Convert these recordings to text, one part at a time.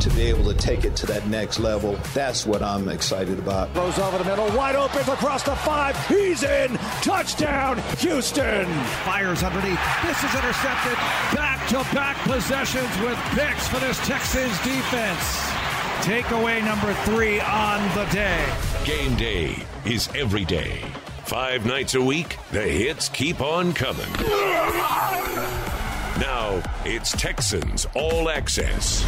to be able to take it to that next level. That's what I'm excited about. Goes over the middle, wide open across the five. He's in. Touchdown, Houston. Fires underneath. This is intercepted. Back to back possessions with picks for this Texans defense. Takeaway number three on the day. Game day is every day. Five nights a week, the hits keep on coming. Now it's Texans All Access.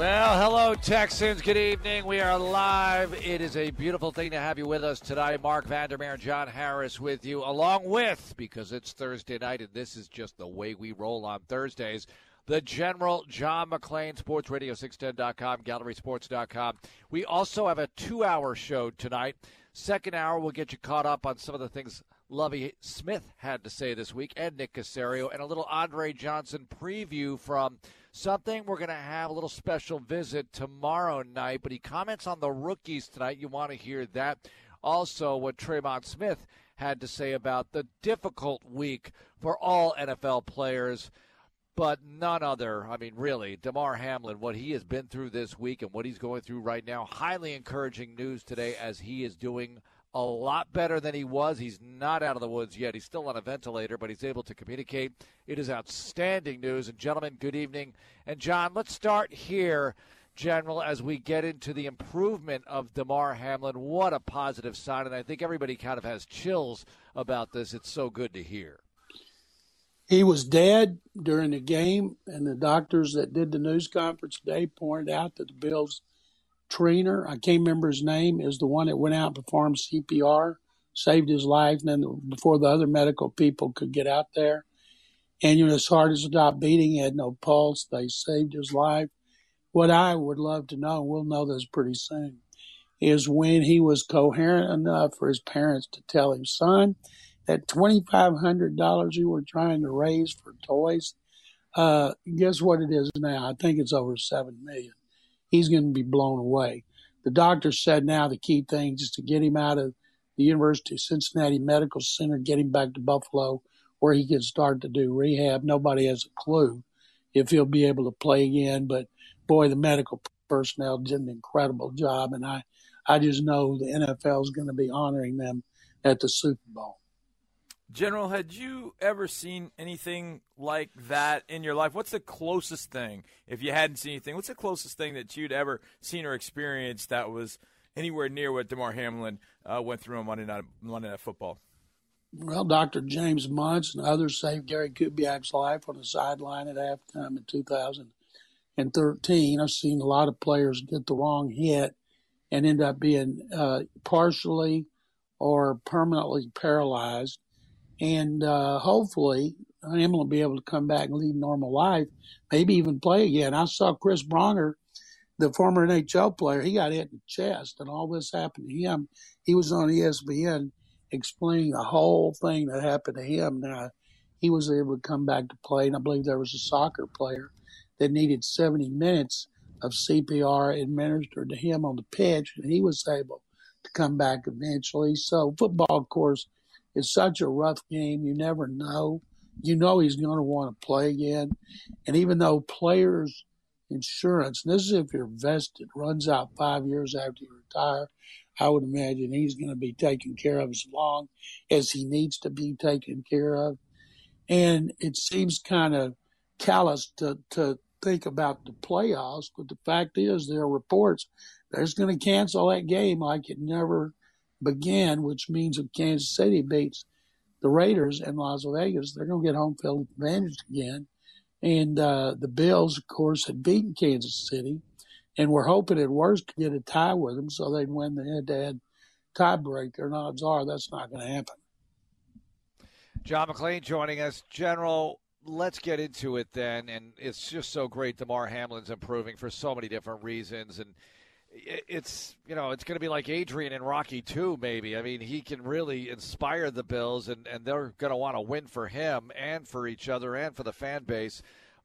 Well, hello, Texans. Good evening. We are live. It is a beautiful thing to have you with us tonight. Marc Vandermeer and John Harris with you, along with, because it's Thursday night and this is just the way we roll on Thursdays, the General John McClain, Sports Radio 610.com, GallerySports.com. We also have a two hour show tonight. Second hour, we'll get you caught up on some of the things Lovie Smith had to say this week and Nick Caserio, and a little Andre Johnson preview from something we're going to have a little special visit tomorrow night. But he comments on the rookies tonight. You want to hear that. Also, what Tremon Smith had to say about the difficult week for all NFL players but none other. I mean, really, Damar Hamlin, what he has been through this week and what he's going through right now, highly encouraging news today as he is doing a lot better than he was. He's not out of the woods yet. He's still on a ventilator, but he's able to communicate. It is outstanding news. And, gentlemen, good evening. And, John, let's start here, General, as we get into the improvement of Damar Hamlin. What a positive sign. And I think everybody kind of has chills about this. It's so good to hear. He was dead during the game, and the doctors that did the news conference today pointed out that the Bills trainer, I can't remember his name, is the one that went out and performed CPR, saved his life, and then before the other medical people could get out there. And you know, his heart stopped beating, he had no pulse, they saved his life. What I would love to know, we'll know this pretty soon, is when he was coherent enough for his parents to tell him, son, that $2,500 you were trying to raise for toys, uh, guess what it is now? I think it's over $7 million he's going to be blown away. The doctor said now the key thing is to get him out of the University of Cincinnati Medical Center, get him back to Buffalo, where he can start to do rehab. Nobody has a clue if he'll be able to play again, but boy, the medical personnel did an incredible job, and I, I just know the NFL is going to be honoring them at the Super Bowl. General, had you ever seen anything like that in your life? What's the closest thing, if you hadn't seen anything, what's the closest thing that you'd ever seen or experienced that was anywhere near what Damar Hamlin uh, went through on Monday Night, Monday Night Football? Well, Dr. James Muntz and others saved Gary Kubiak's life on the sideline at halftime in 2013. I've seen a lot of players get the wrong hit and end up being uh, partially or permanently paralyzed and uh, hopefully Hamlin will be able to come back and lead normal life, maybe even play again. I saw Chris Pronger, the former NHL player, he got hit in the chest, and all this happened to him. He was on ESPN explaining the whole thing that happened to him. Now he was able to come back to play, and I believe there was a soccer player that needed 70 minutes of CPR administered to him on the pitch, and he was able to come back eventually. So football, of course it's such a rough game. You never know. You know he's going to want to play again. And even though players' insurance, this is if you're vested, runs out five years after you retire, I would imagine he's going to be taken care of as long as he needs to be taken care of. And it seems kind of callous to, to think about the playoffs, but the fact is, there are reports they're just going to cancel that game like it never begin, which means if Kansas City beats the Raiders in Las Vegas, they're going to get home field advantage again. And uh, the Bills, of course, had beaten Kansas City, and we're hoping at worst to get a tie with them so they'd win the head-to-head tiebreaker. And odds are that's not going to happen. John McClain joining us, General. Let's get into it then, and it's just so great. Damar Hamlin's improving for so many different reasons, and it's you know it's going to be like Adrian and Rocky too. Maybe I mean he can really inspire the Bills, and and they're going to want to win for him and for each other and for the fan base.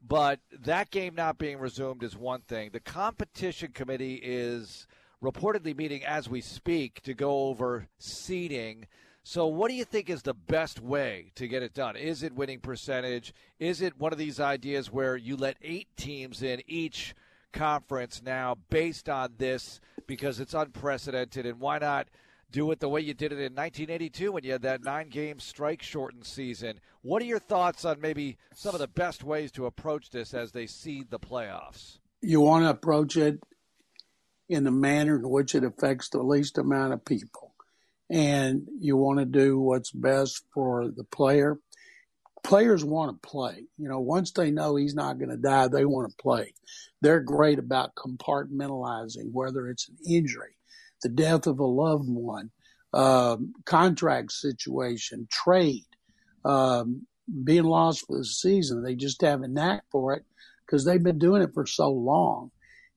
But that game not being resumed is one thing. The competition committee is reportedly meeting as we speak to go over seeding. So, what do you think is the best way to get it done? Is it winning percentage? Is it one of these ideas where you let eight teams in each? Conference now based on this because it's unprecedented? And why not do it the way you did it in 1982 when you had that nine game strike shortened season? What are your thoughts on maybe some of the best ways to approach this as they seed the playoffs? You want to approach it in the manner in which it affects the least amount of people. And you want to do what's best for the player. Players want to play. You know, once they know he's not going to die, they want to play. They're great about compartmentalizing, whether it's an injury, the death of a loved one, um, contract situation, trade, um, being lost for the season. They just have a knack for it because they've been doing it for so long.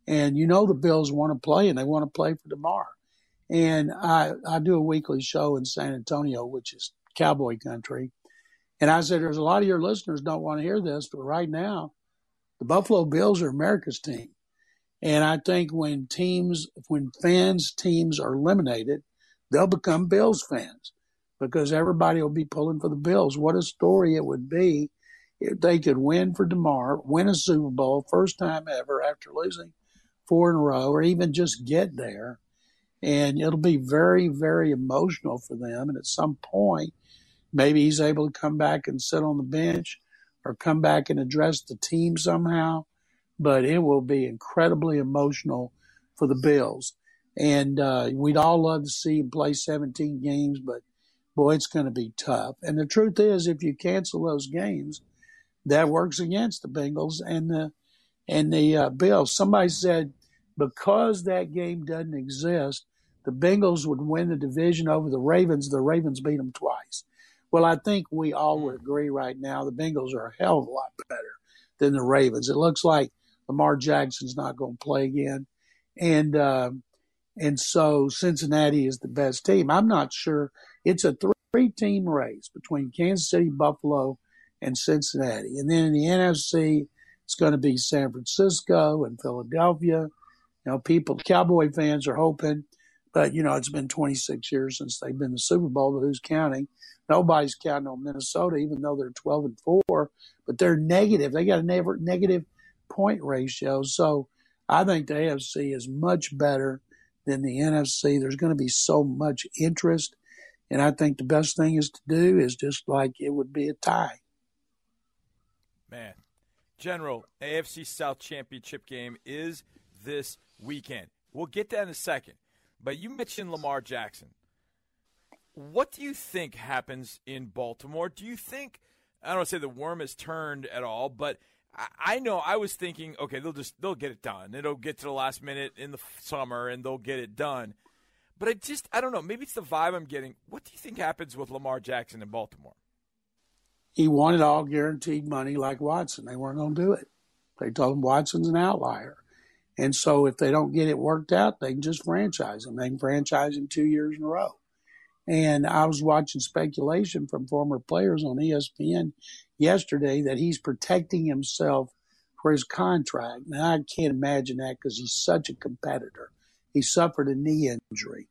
And you know the Bills want to play and they want to play for tomorrow. And I, I do a weekly show in San Antonio, which is cowboy country. And I said, there's a lot of your listeners don't want to hear this, but right now, the Buffalo Bills are America's team. And I think when teams, when fans' teams are eliminated, they'll become Bills fans because everybody will be pulling for the Bills. What a story it would be if they could win for Damar, win a Super Bowl, first time ever after losing four in a row, or even just get there. And it'll be very, very emotional for them. And at some point, maybe he's able to come back and sit on the bench or come back and address the team somehow. But it will be incredibly emotional for the Bills. And uh, we'd all love to see him play 17 games, but boy, it's going to be tough. And the truth is, if you cancel those games, that works against the Bengals and the and the uh, Bills. Somebody said because that game doesn't exist, the Bengals would win the division over the Ravens. The Ravens beat them twice. Well, I think we all would agree right now the Bengals are a hell of a lot better than the Ravens. It looks like Lamar Jackson's not going to play again, and uh, and so Cincinnati is the best team. I'm not sure. It's a three team race between Kansas City, Buffalo, and Cincinnati, and then in the NFC, it's going to be San Francisco and Philadelphia you know, people, Cowboy fans are hoping, but you know, it's been 26 years since they've been the Super Bowl. But who's counting? Nobody's counting on Minnesota, even though they're 12 and four. But they're negative. They got a negative point ratio. So I think the AFC is much better than the NFC. There's going to be so much interest. And I think the best thing is to do is just like it would be a tie. Man, General, AFC South Championship game is this weekend. We'll get that in a second. But you mentioned Lamar Jackson. What do you think happens in Baltimore? Do you think I don't say the worm has turned at all, but I know I was thinking, okay, they'll just they'll get it done. It'll get to the last minute in the summer, and they'll get it done. But I just I don't know. Maybe it's the vibe I'm getting. What do you think happens with Lamar Jackson in Baltimore? He wanted all guaranteed money like Watson. They weren't going to do it. They told him Watson's an outlier. And so if they don't get it worked out, they can just franchise him. They can franchise him two years in a row. And I was watching speculation from former players on ESPN yesterday that he's protecting himself for his contract. Now, I can't imagine that because he's such a competitor. He suffered a knee injury.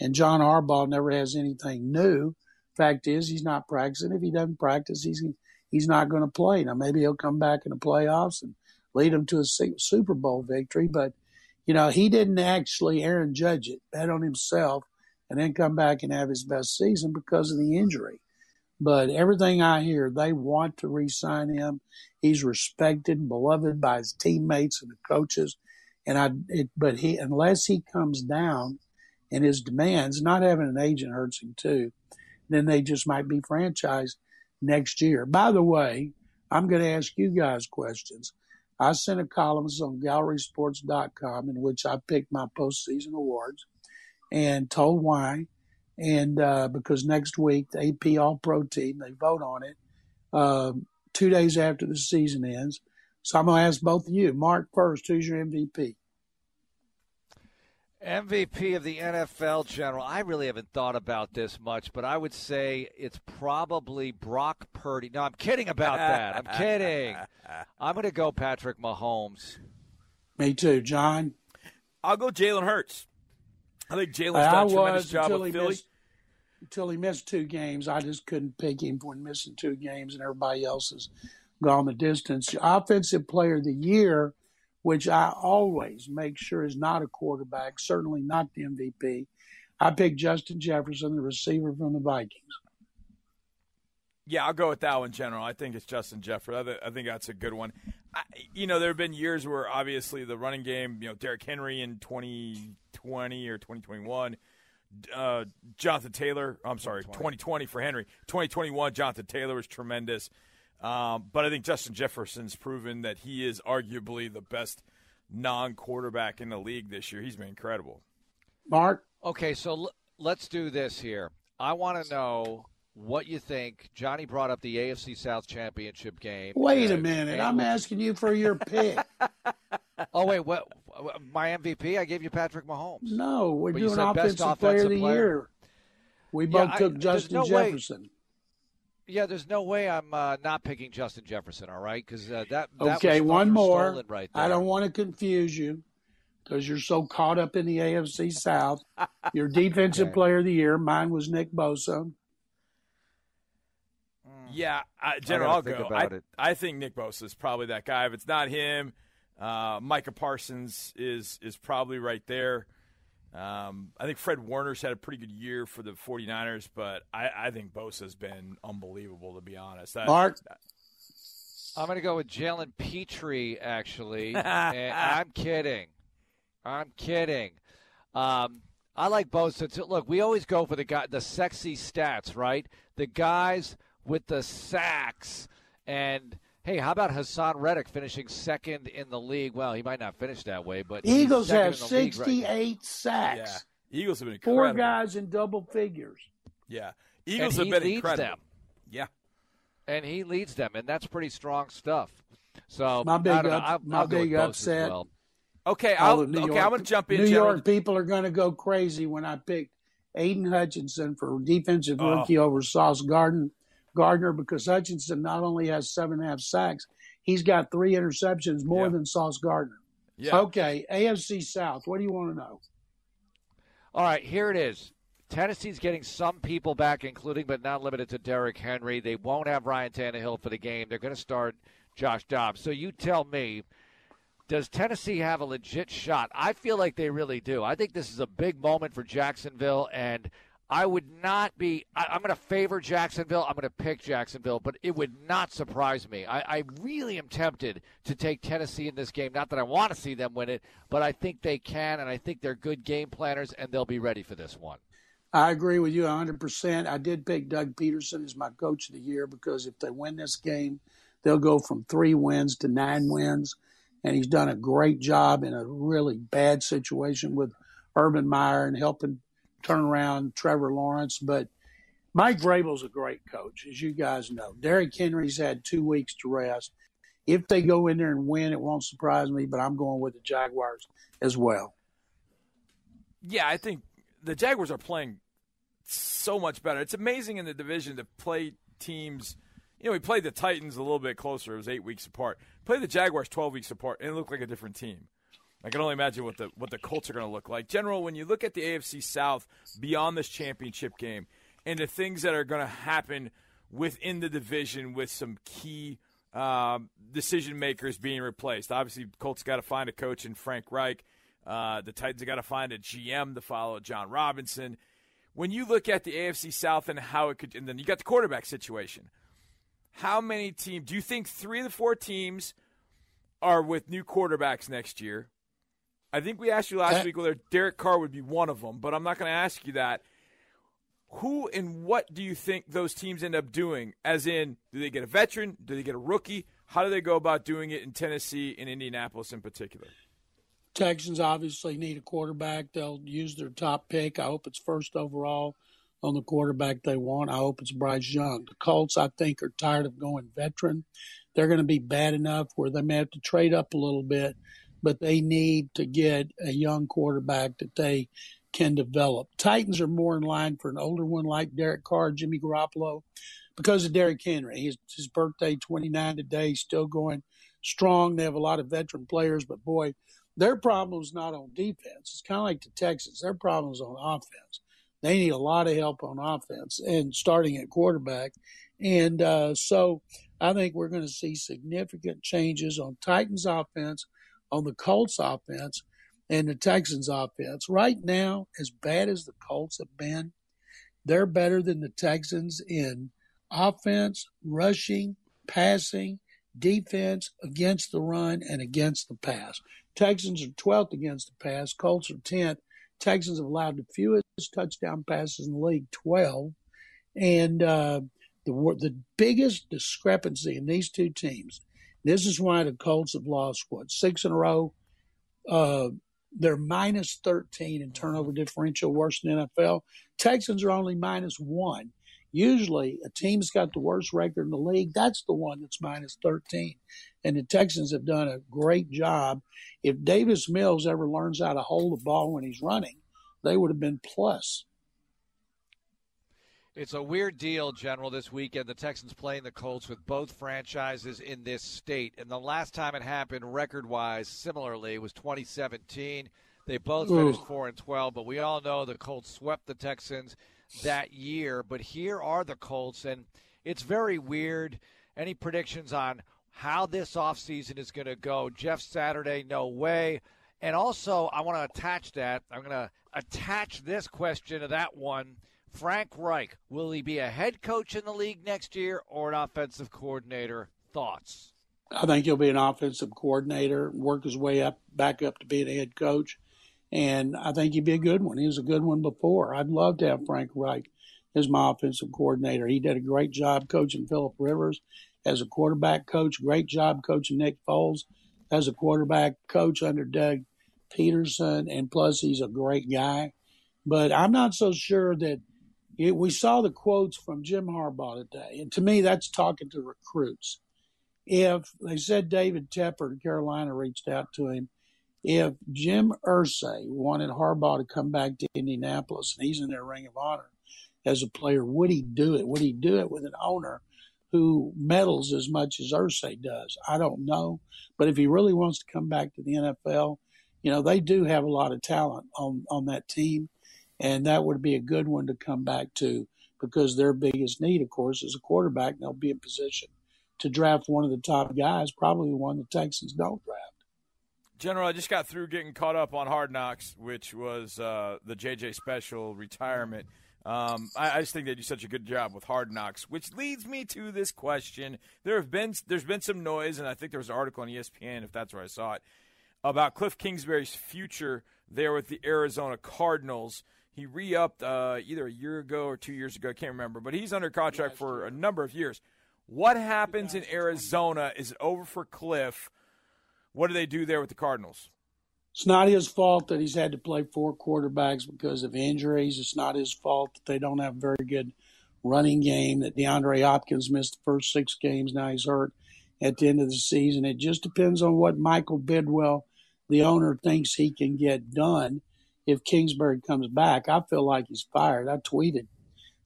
And John Harbaugh never has anything new. Fact is, he's not practicing. If he doesn't practice, he's he's not going to play. Now, maybe he'll come back in the playoffs and lead them to a Super Bowl victory. But, you know, he didn't actually Aaron Judge it, bet on himself, and then come back and have his best season because of the injury. But everything I hear, they want to re sign him. He's respected and beloved by his teammates and the coaches. And I, it, but he, unless he comes down in his demands, not having an agent hurts him too, then they just might be franchised next year. By the way, I'm going to ask you guys questions. I sent a column on gallerysports.com in which I picked my postseason awards and told why. And uh, because next week, the AP All Pro team, they vote on it uh, two days after the season ends. So I'm going to ask both of you. Mark first, who's your MVP? MVP of the NFL general. I really haven't thought about this much, but I would say it's probably Brock Purdy. No, I'm kidding about that. I'm kidding. I'm going to go Patrick Mahomes. Me too, John. I'll go Jalen Hurts. I think Jalen's done a tremendous job with Philly. Missed, until he missed two games, I just couldn't pick him when missing two games, and everybody else has gone the distance. Offensive Player of the Year which I always make sure is not a quarterback, certainly not the MVP. I picked Justin Jefferson, the receiver from the Vikings. Yeah, I'll go with that one, General. I think it's Justin Jefferson. I think that's a good one. I, you know, there have been years where obviously the running game, you know, Derrick Henry in 2020 or 2021, uh, Jonathan Taylor, I'm sorry, 2020. 2020 for Henry. 2021, Jonathan Taylor was tremendous. Um, but I think Justin Jefferson's proven that he is arguably the best non quarterback in the league this year. He's been incredible. Mark? Okay, so l- let's do this here. I want to know what you think. Johnny brought up the AFC South Championship game. Wait a minute. I'm asking you for your pick. oh, wait. What? My MVP? I gave you Patrick Mahomes. No, we're but doing offensive, offensive player of the player. year. We both yeah, took I, Justin no Jefferson. Way, yeah, there's no way I'm uh, not picking Justin Jefferson. All right, because uh, that, that okay. one more. Right I don't want to confuse you because you're so caught up in the AFC South. Your defensive okay. player of the year, mine was Nick Bosa. Yeah, I, General, I'll go. I, it. I, think Nick Bosa is probably that guy. If it's not him, uh, Micah Parsons is is probably right there. Um, I think Fred Warner's had a pretty good year for the 49ers, but I, I think Bosa's been unbelievable, to be honest. That, Mark? I'm going to go with Jalen Pitre, actually. I'm kidding. I'm kidding. Um, I like Bosa. Too. Look, we always go for the guy, the sexy stats, right? The guys with the sacks. And hey, how about Haason Reddick finishing second in the league? Well, he might not finish that way, but Eagles have 68 right sacks. Yeah. Eagles have been incredible. Four guys in double figures. Yeah. Eagles have been incredible. Them. Yeah. And he leads them, and that's pretty strong stuff. So my big, up, I'll, my I'll big upset. Well. Okay, I'll, okay, York, I'm going to jump in. New General. York people are going to go crazy when I picked Aidan Hutchinson for defensive oh. rookie over Sauce Garden Gardner because Hutchinson not only has seven and a half sacks, he's got three interceptions more yeah. than Sauce Gardner. Yeah. Okay, AFC South. What do you want to know? All right, here it is. Tennessee's getting some people back, including but not limited to Derrick Henry. They won't have Ryan Tannehill for the game. They're going to start Josh Dobbs. So you tell me, does Tennessee have a legit shot? I feel like they really do. I think this is a big moment for Jacksonville, and – I would not be. I, am going to favor Jacksonville. I'm going to pick Jacksonville, but it would not surprise me. I, I, really am tempted to take Tennessee in this game. Not that I want to see them win it, but I think they can, and I think they're good game planners, and they'll be ready for this one. I agree with you 100%. I did pick Doug Pederson as my coach of the year because if they win this game, they'll go from three wins to nine wins. And he's done a great job in a really bad situation with Urban Meyer and helping turn around Trevor Lawrence. But Mike Vrabel's a great coach, as you guys know. Derrick Henry's had two weeks to rest. If they go in there and win, it won't surprise me, but I'm going with the Jaguars as well. Yeah, I think the Jaguars are playing so much better. It's amazing in the division to play teams. You know, we played the Titans a little bit closer. It was eight weeks apart. Play the Jaguars 12 weeks apart, and it looked like a different team. I can only imagine what the what the Colts are going to look like. General, when you look at the AFC South beyond this championship game and the things that are going to happen within the division with some key um, decision makers being replaced. Obviously, Colts got to find a coach in Frank Reich. Uh, the Titans got to find a GM to follow Jon Robinson. When you look at the AFC South and how it could, and then you got the quarterback situation. How many teams do you think three of the four teams are with new quarterbacks next year? I think we asked you last week whether Derek Carr would be one of them, but I'm not going to ask you that. Who and what do you think those teams end up doing? As in, do they get a veteran? Do they get a rookie? How do they go about doing it in Tennessee and Indianapolis in particular? Texans obviously need a quarterback. They'll use their top pick. I hope it's first overall on the quarterback they want. I hope it's Bryce Young. The Colts, I think, are tired of going veteran. They're going to be bad enough where they may have to trade up a little bit but they need to get a young quarterback that they can develop. Titans are more in line for an older one like Derek Carr, Jimmy Garoppolo, because of Derrick Henry. His, his birthday, 29 today, still going strong. They have a lot of veteran players, but boy, their problem is not on defense. It's kind of like the Texans. Their problem is on offense. They need a lot of help on offense and starting at quarterback. And uh, so I think we're going to see significant changes on Titans offense on the Colts offense and the Texans offense. Right now, as bad as the Colts have been, they're better than the Texans in offense, rushing, passing, defense, against the run, and against the pass. Texans are 12th against the pass. Colts are 10th. Texans have allowed the fewest touchdown passes in the league, 12. And uh, the the biggest discrepancy in these two teams. This is why the Colts have lost what six in a row. Uh, they're minus 13 in turnover differential, worse than NFL. Texans are only minus one. Usually, a team's got the worst record in the league. That's the one that's minus 13. And the Texans have done a great job. If Davis Mills ever learns how to hold the ball when he's running, they would have been plus. It's a weird deal, General, this weekend. The Texans playing the Colts with both franchises in this state. And the last time it happened, record wise, similarly, was 2017. They both finished 4 and 12, but we all know the Colts swept the Texans that year. But here are the Colts, and it's very weird. Any predictions on how this offseason is going to go? Jeff Saturday, no way. And also, I want to attach that. I'm going to attach this question to that one. Frank Reich, will he be a head coach in the league next year or an offensive coordinator? Thoughts? I think he'll be an offensive coordinator, work his way up, back up to being a head coach. And I think he'd be a good one. He was a good one before. I'd love to have Frank Reich as my offensive coordinator. He did a great job coaching Philip Rivers as a quarterback coach, great job coaching Nick Foles as a quarterback coach under Doug Pederson. And plus, he's a great guy. But I'm not so sure that we saw the quotes from Jim Harbaugh today. And to me, that's talking to recruits. If they said David Tepper in Carolina reached out to him if Jim Irsay wanted Harbaugh to come back to Indianapolis and he's in their ring of honor as a player, would he do it? Would he do it with an owner who meddles as much as Irsay does? I don't know. But if he really wants to come back to the NFL, you know, they do have a lot of talent on, on that team. And that would be a good one to come back to because their biggest need, of course, is a quarterback. And they'll be in position to draft one of the top guys, probably one the Texans don't draft. General, I just got through getting caught up on Hard Knocks, which was uh, the JJ Special retirement. Um, I, I, just think they do such a good job with Hard Knocks, which leads me to this question. There have been there's been some noise, and I think there was an article on ESPN, if that's where I saw it, about Cliff Kingsbury's future there with the Arizona Cardinals. He re-upped uh, either a year ago or two years ago, I can't remember, but he's under contract for a number of years. What happens in Arizona? Is it over for Cliff? What do they do there with the Cardinals? It's not his fault that he's had to play four quarterbacks because of injuries. It's not his fault that they don't have a very good running game, that DeAndre Hopkins missed the first six games. Now he's hurt at the end of the season. It just depends on what Michael Bidwill, the owner, thinks he can get done if Kingsbury comes back. I feel like he's fired. I tweeted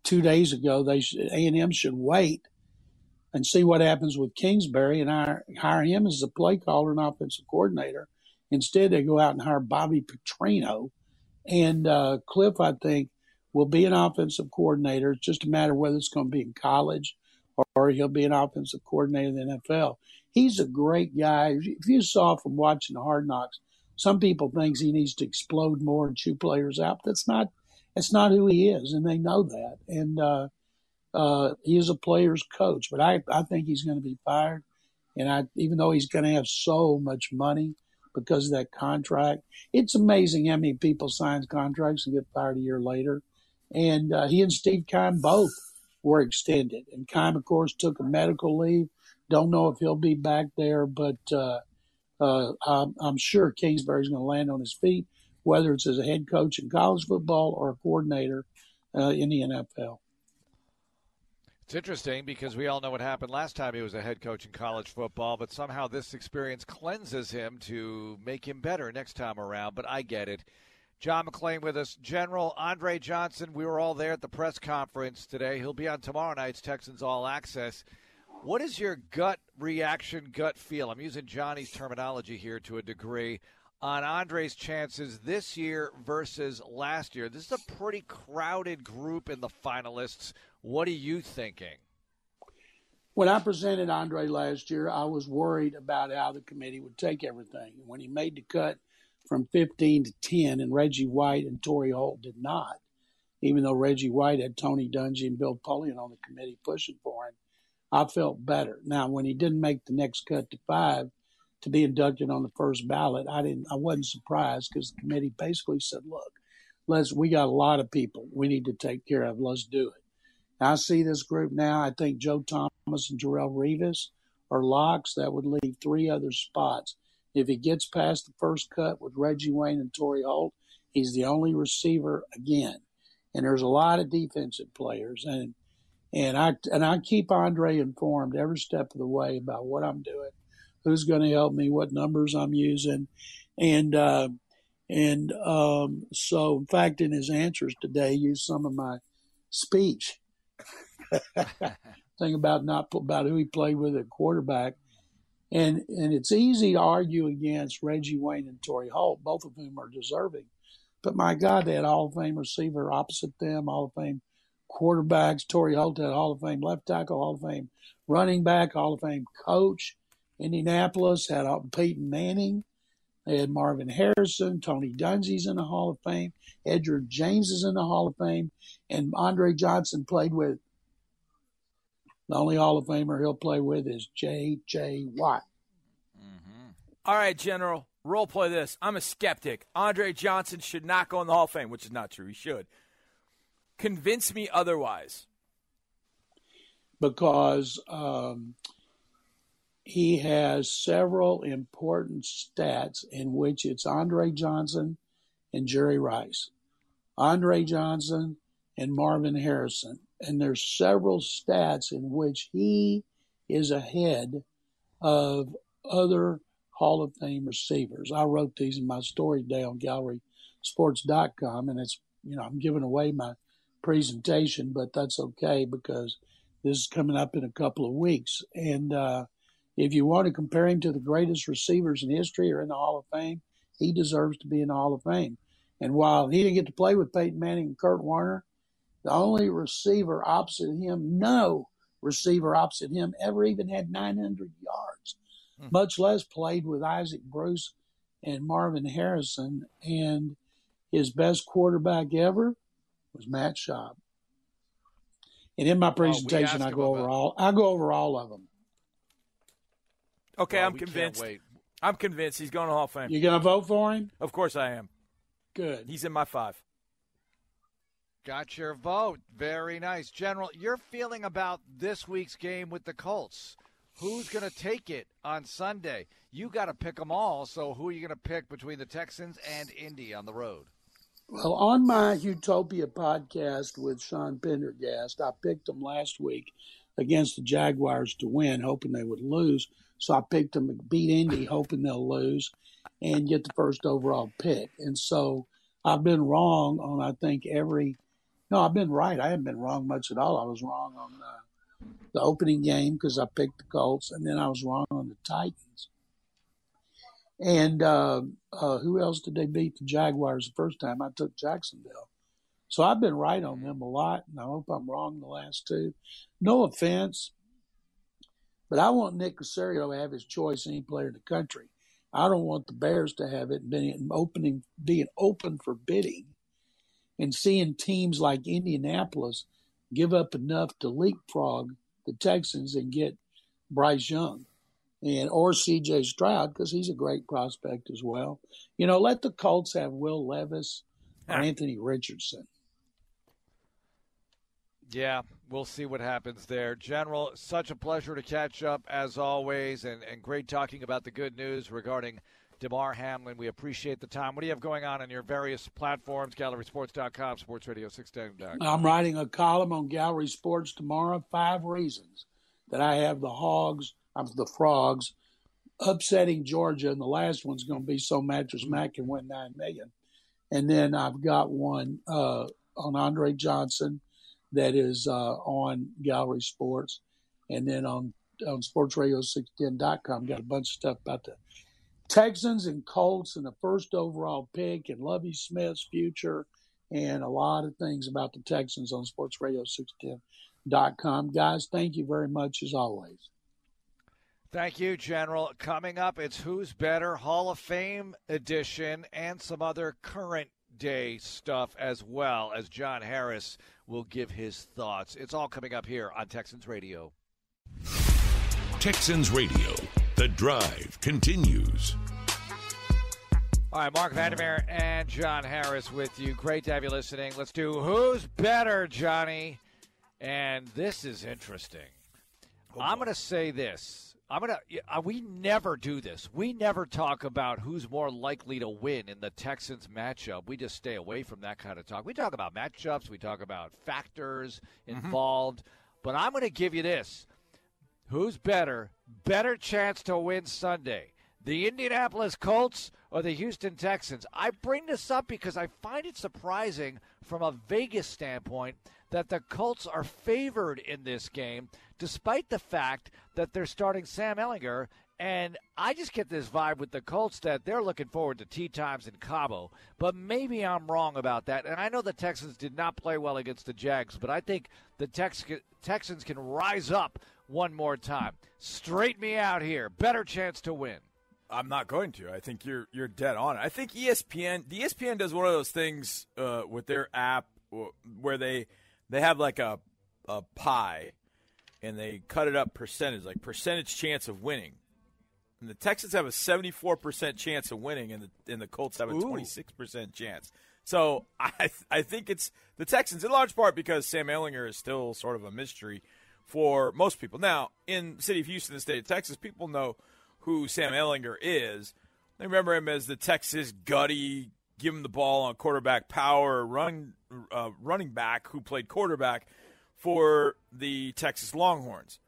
two days ago they A&M should wait and see what happens with Kingsbury and hire, him as a play caller and offensive coordinator. Instead, they go out and hire Bobby Petrino. And uh, Cliff, I think, will be an offensive coordinator. It's just a matter of whether it's going to be in college or, or he'll be an offensive coordinator in the NFL. He's a great guy. If you saw from watching the Hard Knocks, some people think he needs to explode more and chew players out. That's not that's not who he is, and they know that. And uh, uh, he is a player's coach, but I, I think he's going to be fired. And I, even though he's going to have so much money because of that contract, it's amazing how many people sign contracts and get fired a year later. And uh, he and Steve Keim both were extended. And Keim, of course, took a medical leave. Don't know if he'll be back there, but uh, I'm, I'm sure Kingsbury's going to land on his feet, whether it's as a head coach in college football or a coordinator uh, in the NFL. It's interesting because we all know what happened last time he was a head coach in college football, but somehow this experience cleanses him to make him better next time around. But I get it. John McClain with us. General Andre Johnson, we were all there at the press conference today. He'll be on tomorrow night's Texans All Access. What is your gut reaction, gut feel? I'm using Johnny's terminology here to a degree on Andre's chances this year versus last year. This is a pretty crowded group in the finalists what are you thinking? when I presented Andre last year, I was worried about how the committee would take everything. When he made the cut from 15 to 10, and Reggie Wayne and Torry Holt did not, even though Reggie Wayne had Tony Dungy and Bill Polian on the committee pushing for him, I felt better. Now, when he didn't make the next cut to five to be inducted on the first ballot, I didn't. I wasn't surprised because the committee basically said, "Look, let's. We got a lot of people we need to take care of. Let's do it." I see this group now. I think Joe Thomas and Darrelle Revis are locks. That would leave three other spots. If he gets past the first cut with Reggie Wayne and Torry Holt, he's the only receiver again. And there's a lot of defensive players, and and I and I keep Andre informed every step of the way about what I'm doing, who's going to help me, what numbers I'm using, and uh, and um, so in fact, in his answers today, used some of my speech thing about not about who he played with at quarterback. And and it's easy to argue against Reggie Wayne and Torry Holt, both of whom are deserving. But my God, they had Hall of Fame receiver opposite them, Hall of Fame quarterbacks. Torry Holt had Hall of Fame left tackle, Hall of Fame running back, Hall of Fame coach. Indianapolis had Peyton Manning. They had Marvin Harrison, Tony Dungy's in the Hall of Fame, Edgerrin James is in the Hall of Fame, and Andre Johnson played with the only Hall of Famer he'll play with is J.J. Watt. Mm-hmm. All right, General, role play this. I'm a skeptic. Andre Johnson should not go in the Hall of Fame, which is not true. He should. Convince me otherwise. Because um, he has several important stats in which it's Andre Johnson and Jerry Rice, Andre Johnson and Marvin Harrison, and there's several stats in which he is ahead of other Hall of Fame receivers. I wrote these in my story today on gallerysports.com, and it's, you know, I'm giving away my presentation, but that's okay because this is coming up in a couple of weeks. And uh, if you want to compare him to the greatest receivers in history or in the Hall of Fame, he deserves to be in the Hall of Fame. And while he didn't get to play with Peyton Manning and Kurt Warner, the only receiver opposite him, no receiver opposite him, ever even had 900 yards, hmm. much less played with Isaac Bruce and Marvin Harrison. And his best quarterback ever was Matt Schaub. And in my oh, presentation, oh, I go over all. I go over all of them. Okay, well, I'm convinced. Wait, I'm convinced he's going to Hall of Fame. You going to vote for him? Of course I am. Good. He's in my five. Got your vote. Very nice. General, your feeling about this week's game with the Colts. Who's going to take it on Sunday? You got to pick them all. So who are you going to pick between the Texans and Indy on the road? Well, on my Utopia podcast with Sean Pendergast, I picked them last week against the Jaguars to win, hoping they would lose. So I picked them to beat Indy, hoping they'll lose and get the first overall pick. And so I've been wrong on, I think, every no, I've been right. I haven't been wrong much at all. I was wrong on the, the opening game because I picked the Colts, and then I was wrong on the Titans. And uh, uh, who else did they beat? The Jaguars the first time. I took Jacksonville. So I've been right on them a lot, and I hope I'm wrong the last two. No offense, but I want Nick Caserio to have his choice any player in the country. I don't want the Bears to have it being opening being open for bidding and seeing teams like Indianapolis give up enough to leapfrog the Texans and get Bryce Young and or CJ Stroud because he's a great prospect as well. You know, let the Colts have Will Levis or Anthony Richardson. Yeah, we'll see what happens there. General, such a pleasure to catch up as always, and, and great talking about the good news regarding – Damar Hamlin. We appreciate the time. What do you have going on on your various platforms? GallerySports.com, SportsRadio610.com. I'm writing a column on Gallery Sports tomorrow. Five reasons that I have the Hogs, I'm the Frogs, upsetting Georgia, and the last one's going to be so Mattress Mac can win nine million. And then I've got one uh, on Andre Johnson that is uh, on Gallery Sports, and then on on SportsRadio610.com got a bunch of stuff about the Texans and Colts and the first overall pick and Lovie Smith's future and a lot of things about the Texans on Sports Radio 610. com. Guys, thank you very much as always. Thank you, General. Coming up, it's Who's Better Hall of Fame edition and some other current day stuff as well as John Harris will give his thoughts. It's all coming up here on Texans Radio. Texans Radio. The drive continues. All right, Marc Vandermeer and John Harris with you. Great to have you listening. Let's do Who's Better, Johnny? And this is interesting. Oh, I'm going to say this I'm gonna. Uh, we never do this. We never talk about who's more likely to win in the Texans matchup. We just stay away from that kind of talk. We talk about matchups. We talk about factors mm-hmm. involved. Mm-hmm. But I'm going to give you this: Who's better? Better chance to win Sunday, the Indianapolis Colts or the Houston Texans? I bring this up because I find it surprising from a Vegas standpoint that the Colts are favored in this game, despite the fact that they're starting Sam Ehlinger. And I just get this vibe with the Colts that they're looking forward to tea times in Cabo. But maybe I'm wrong about that. And I know the Texans did not play well against the Jags, but I think the Tex- Texans can rise up one more time. Straighten me out here. Better chance to win. I'm not going to. I think you're you're dead on. I think ESPN, the ESPN does one of those things uh, with their app where they they have like a a pie and they cut it up percentage, like percentage chance of winning. And the Texans have a 74% chance of winning, and the, and the Colts have a Ooh. 26% chance. So I th- I think it's the Texans in large part because Sam Ehlinger is still sort of a mystery for most people. Now, in the city of Houston, the state of Texas, people know who Sam Ehlinger is. They remember him as the Texas gutty, give him the ball on quarterback power, run uh, running back who played quarterback for the Texas Longhorns.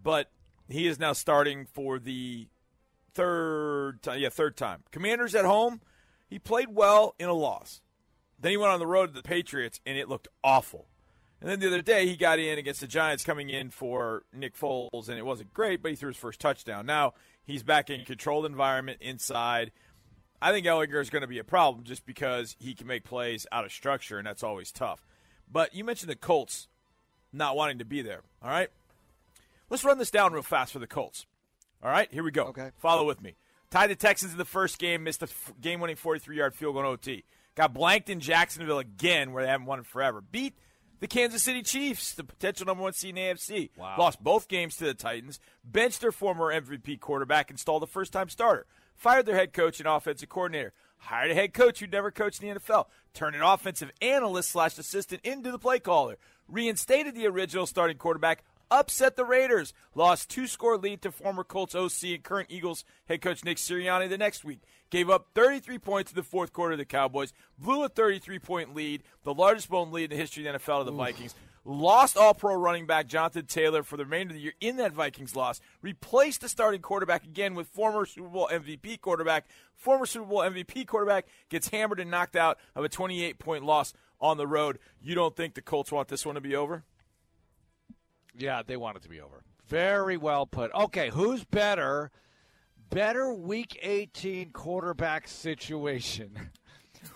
But he is now starting for the third time. Yeah, third time. Commanders at home, he played well in a loss. Then he went on the road to the Patriots, and it looked awful. And then the other day, he got in against the Giants coming in for Nick Foles, and it wasn't great, but he threw his first touchdown. Now he's back in controlled environment inside. I think Ehlinger is going to be a problem just because he can make plays out of structure, and that's always tough. But you mentioned the Colts not wanting to be there. All right? Let's run this down real fast for the Colts. All right? Here we go. Okay. Follow with me. Tied the Texans in the first game, missed a game winning 43 yard field goal in OT. Got blanked in Jacksonville again, where they haven't won forever. Beat the Kansas City Chiefs, the potential number one seed in AFC. Wow. Lost both games to the Titans. Benched their former MVP quarterback. Installed a first time starter. Fired their head coach and offensive coordinator. Hired a head coach who never coached in the NFL. Turned an offensive analyst slash assistant into the play caller reinstated the original starting quarterback, upset the Raiders, lost two score lead to former Colts OC and current Eagles head coach Nick Sirianni the next week. Gave up 33 points in the fourth quarter to the Cowboys, blew a 33 point lead, the largest blown lead in the history of the NFL to the Oof. Vikings. Lost all pro running back Jonathan Taylor for the remainder of the year in that Vikings loss. Replaced the starting quarterback again with former Super Bowl MVP quarterback. Former Super Bowl MVP quarterback gets hammered and knocked out of a 28 point loss on the road. You don't think the Colts want this one to be over? Yeah, they want it to be over. Very well put. Okay, who's better? Better Week 18 quarterback situation.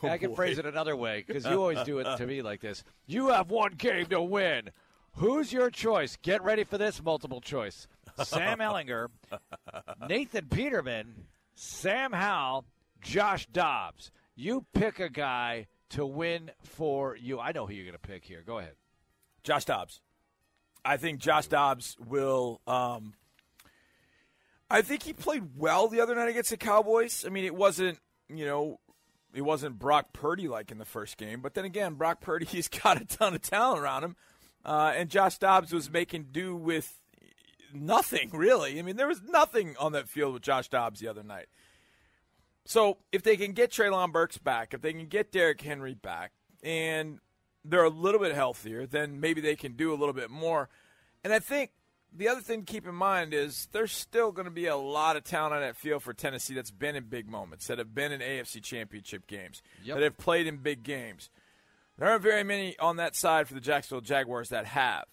Oh, I can boy. phrase it another way because you always do it to me like this. You have one game to win. Who's your choice? Get ready for this multiple choice. Sam Ehlinger, Nathan Peterman, Sam Howell, Josh Dobbs. You pick a guy to win for you. I know who you're going to pick here. Go ahead. Josh Dobbs. I think Josh Dobbs will. Um, I think he played well the other night against the Cowboys. I mean, it wasn't, you know, it wasn't Brock Purdy like in the first game. But then again, Brock Purdy, he's got a ton of talent around him. Uh, and Josh Dobbs was making do with nothing, really. I mean, there was nothing on that field with Josh Dobbs the other night. So if they can get Treylon Burks back, if they can get Derrick Henry back, and they're a little bit healthier, then maybe they can do a little bit more. And I think the other thing to keep in mind is there's still going to be a lot of talent on that field for Tennessee that's been in big moments, that have been in AFC championship games, yep. that have played in big games. There aren't very many on that side for the Jacksonville Jaguars that have.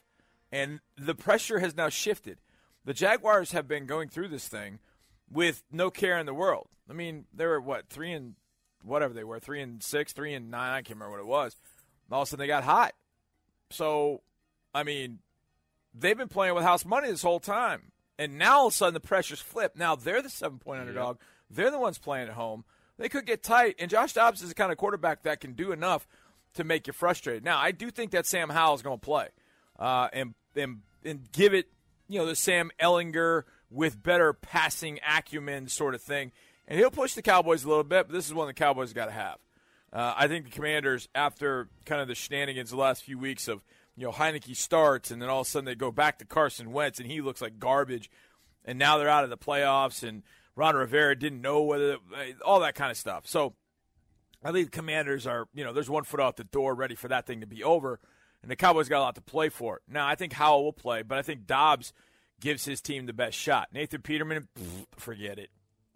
And the pressure has now shifted. The Jaguars have been going through this thing with no care in the world. I mean, they were what three and whatever they were, three and six, three and nine. I can't remember what it was. All of a sudden, they got hot. So, I mean, they've been playing with house money this whole time. And now all of a sudden the pressure's flipped. Now they're the seven point underdog. They're the ones playing at home. They could get tight. And Josh Dobbs is the kind of quarterback that can do enough to make you frustrated. Now, I do think that Sam Howell is going to play uh, and, and, and give it, you know, the Sam Ehlinger with better passing acumen sort of thing. And he'll push the Cowboys a little bit, but this is one the Cowboys got to have. Uh, I think the Commanders, after kind of the shenanigans the last few weeks of – you know, Heinicke starts, and then all of a sudden they go back to Carson Wentz, and he looks like garbage. And now they're out of the playoffs, and Ron Rivera didn't know whether all that kind of stuff. So I think the Commanders are, you know, there's one foot out the door, ready for that thing to be over, and the Cowboys got a lot to play for. Now I think Howell will play, but I think Dobbs gives his team the best shot. Nathan Peterman, forget it,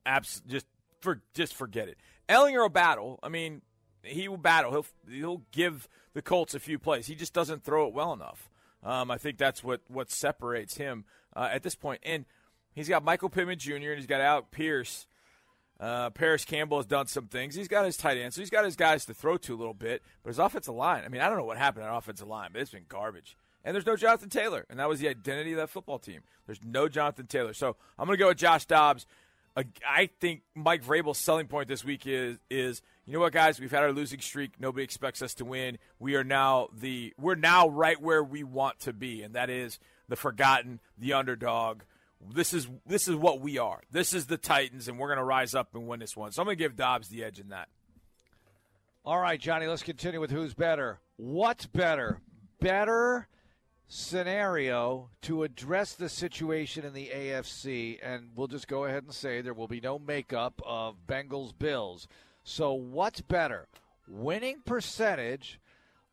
Abs- just for just forget it. Ehlinger will battle. I mean, he will battle. He'll he'll give the Colts a few plays. He just doesn't throw it well enough. Um, I think that's what what separates him uh, at this point. And he's got Michael Pittman Jr. and he's got Alec Pierce. Uh, Parris Campbell has done some things. He's got his tight ends, so he's got his guys to throw to a little bit. But his offensive line, I mean, I don't know what happened at offensive line, but it's been garbage. And there's no Jonathan Taylor, and that was the identity of that football team. There's no Jonathan Taylor, so I'm going to go with Josh Dobbs. I think Mike Vrabel's selling point this week is is you know what, guys? We've had our losing streak. Nobody expects us to win. We are now the we're now right where we want to be, and that is the forgotten, the underdog. This is this is what we are. This is the Titans, and we're going to rise up and win this one. So I'm going to give Dobbs the edge in that. All right, Johnny. Let's continue with who's better. What's better? Better scenario to address the situation in the AFC, and we'll just go ahead and say there will be no makeup of Bengals Bills. So, what's better? Winning percentage,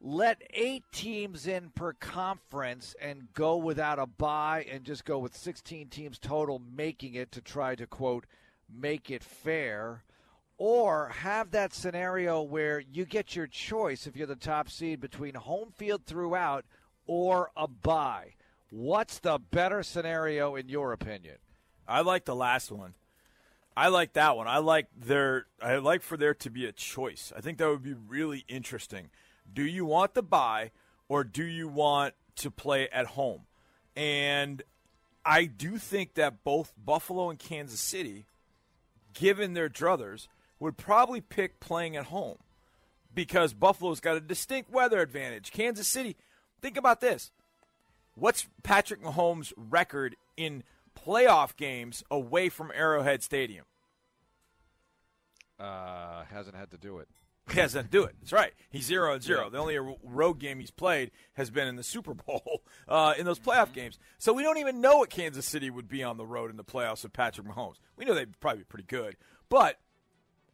let eight teams in per conference and go without a bye and just go with 16 teams total making it to try to, quote, make it fair. Or have that scenario where you get your choice if you're the top seed between home field throughout or a bye. What's the better scenario in your opinion? I like the last one. I like that one. I like there. I like for there to be a choice. I think that would be really interesting. Do you want the bye or do you want to play at home? And I do think that both Buffalo and Kansas City, given their druthers, would probably pick playing at home because Buffalo's got a distinct weather advantage. Kansas City, think about this. What's Patrick Mahomes' record in playoff games away from Arrowhead Stadium. Uh, hasn't had to do it. He hasn't do it. That's right. He's zero and zero. Yeah. The only road game he's played has been in the Super Bowl uh, in those playoff games. So we don't even know what Kansas City would be on the road in the playoffs with Patrick Mahomes. We know they'd probably be pretty good, but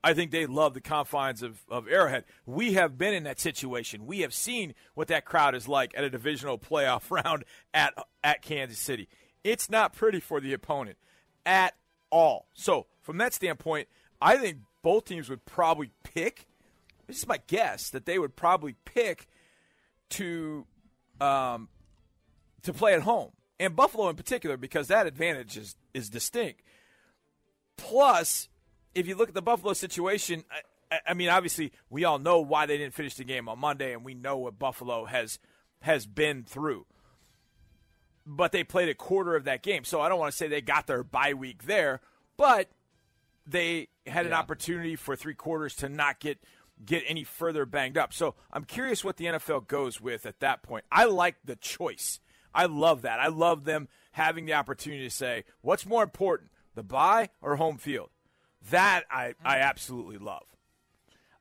I think they love the confines of, of Arrowhead. We have been in that situation. We have seen what that crowd is like at a divisional playoff round at at Kansas City. It's not pretty for the opponent at all. So, from that standpoint, I think both teams would probably pick. This is my guess that they would probably pick to um, to play at home, and Buffalo in particular, because that advantage is is distinct. Plus, if you look at the Buffalo situation, I, I mean, obviously, we all know why they didn't finish the game on Monday, and we know what Buffalo has has been through but they played a quarter of that game. So I don't want to say they got their bye week there, but they had an opportunity for three quarters to not get get any further banged up. So I'm curious what the NFL goes with at that point. I like the choice. I love that. I love them having the opportunity to say, what's more important, the bye or home field? That I, I mm-hmm. absolutely love.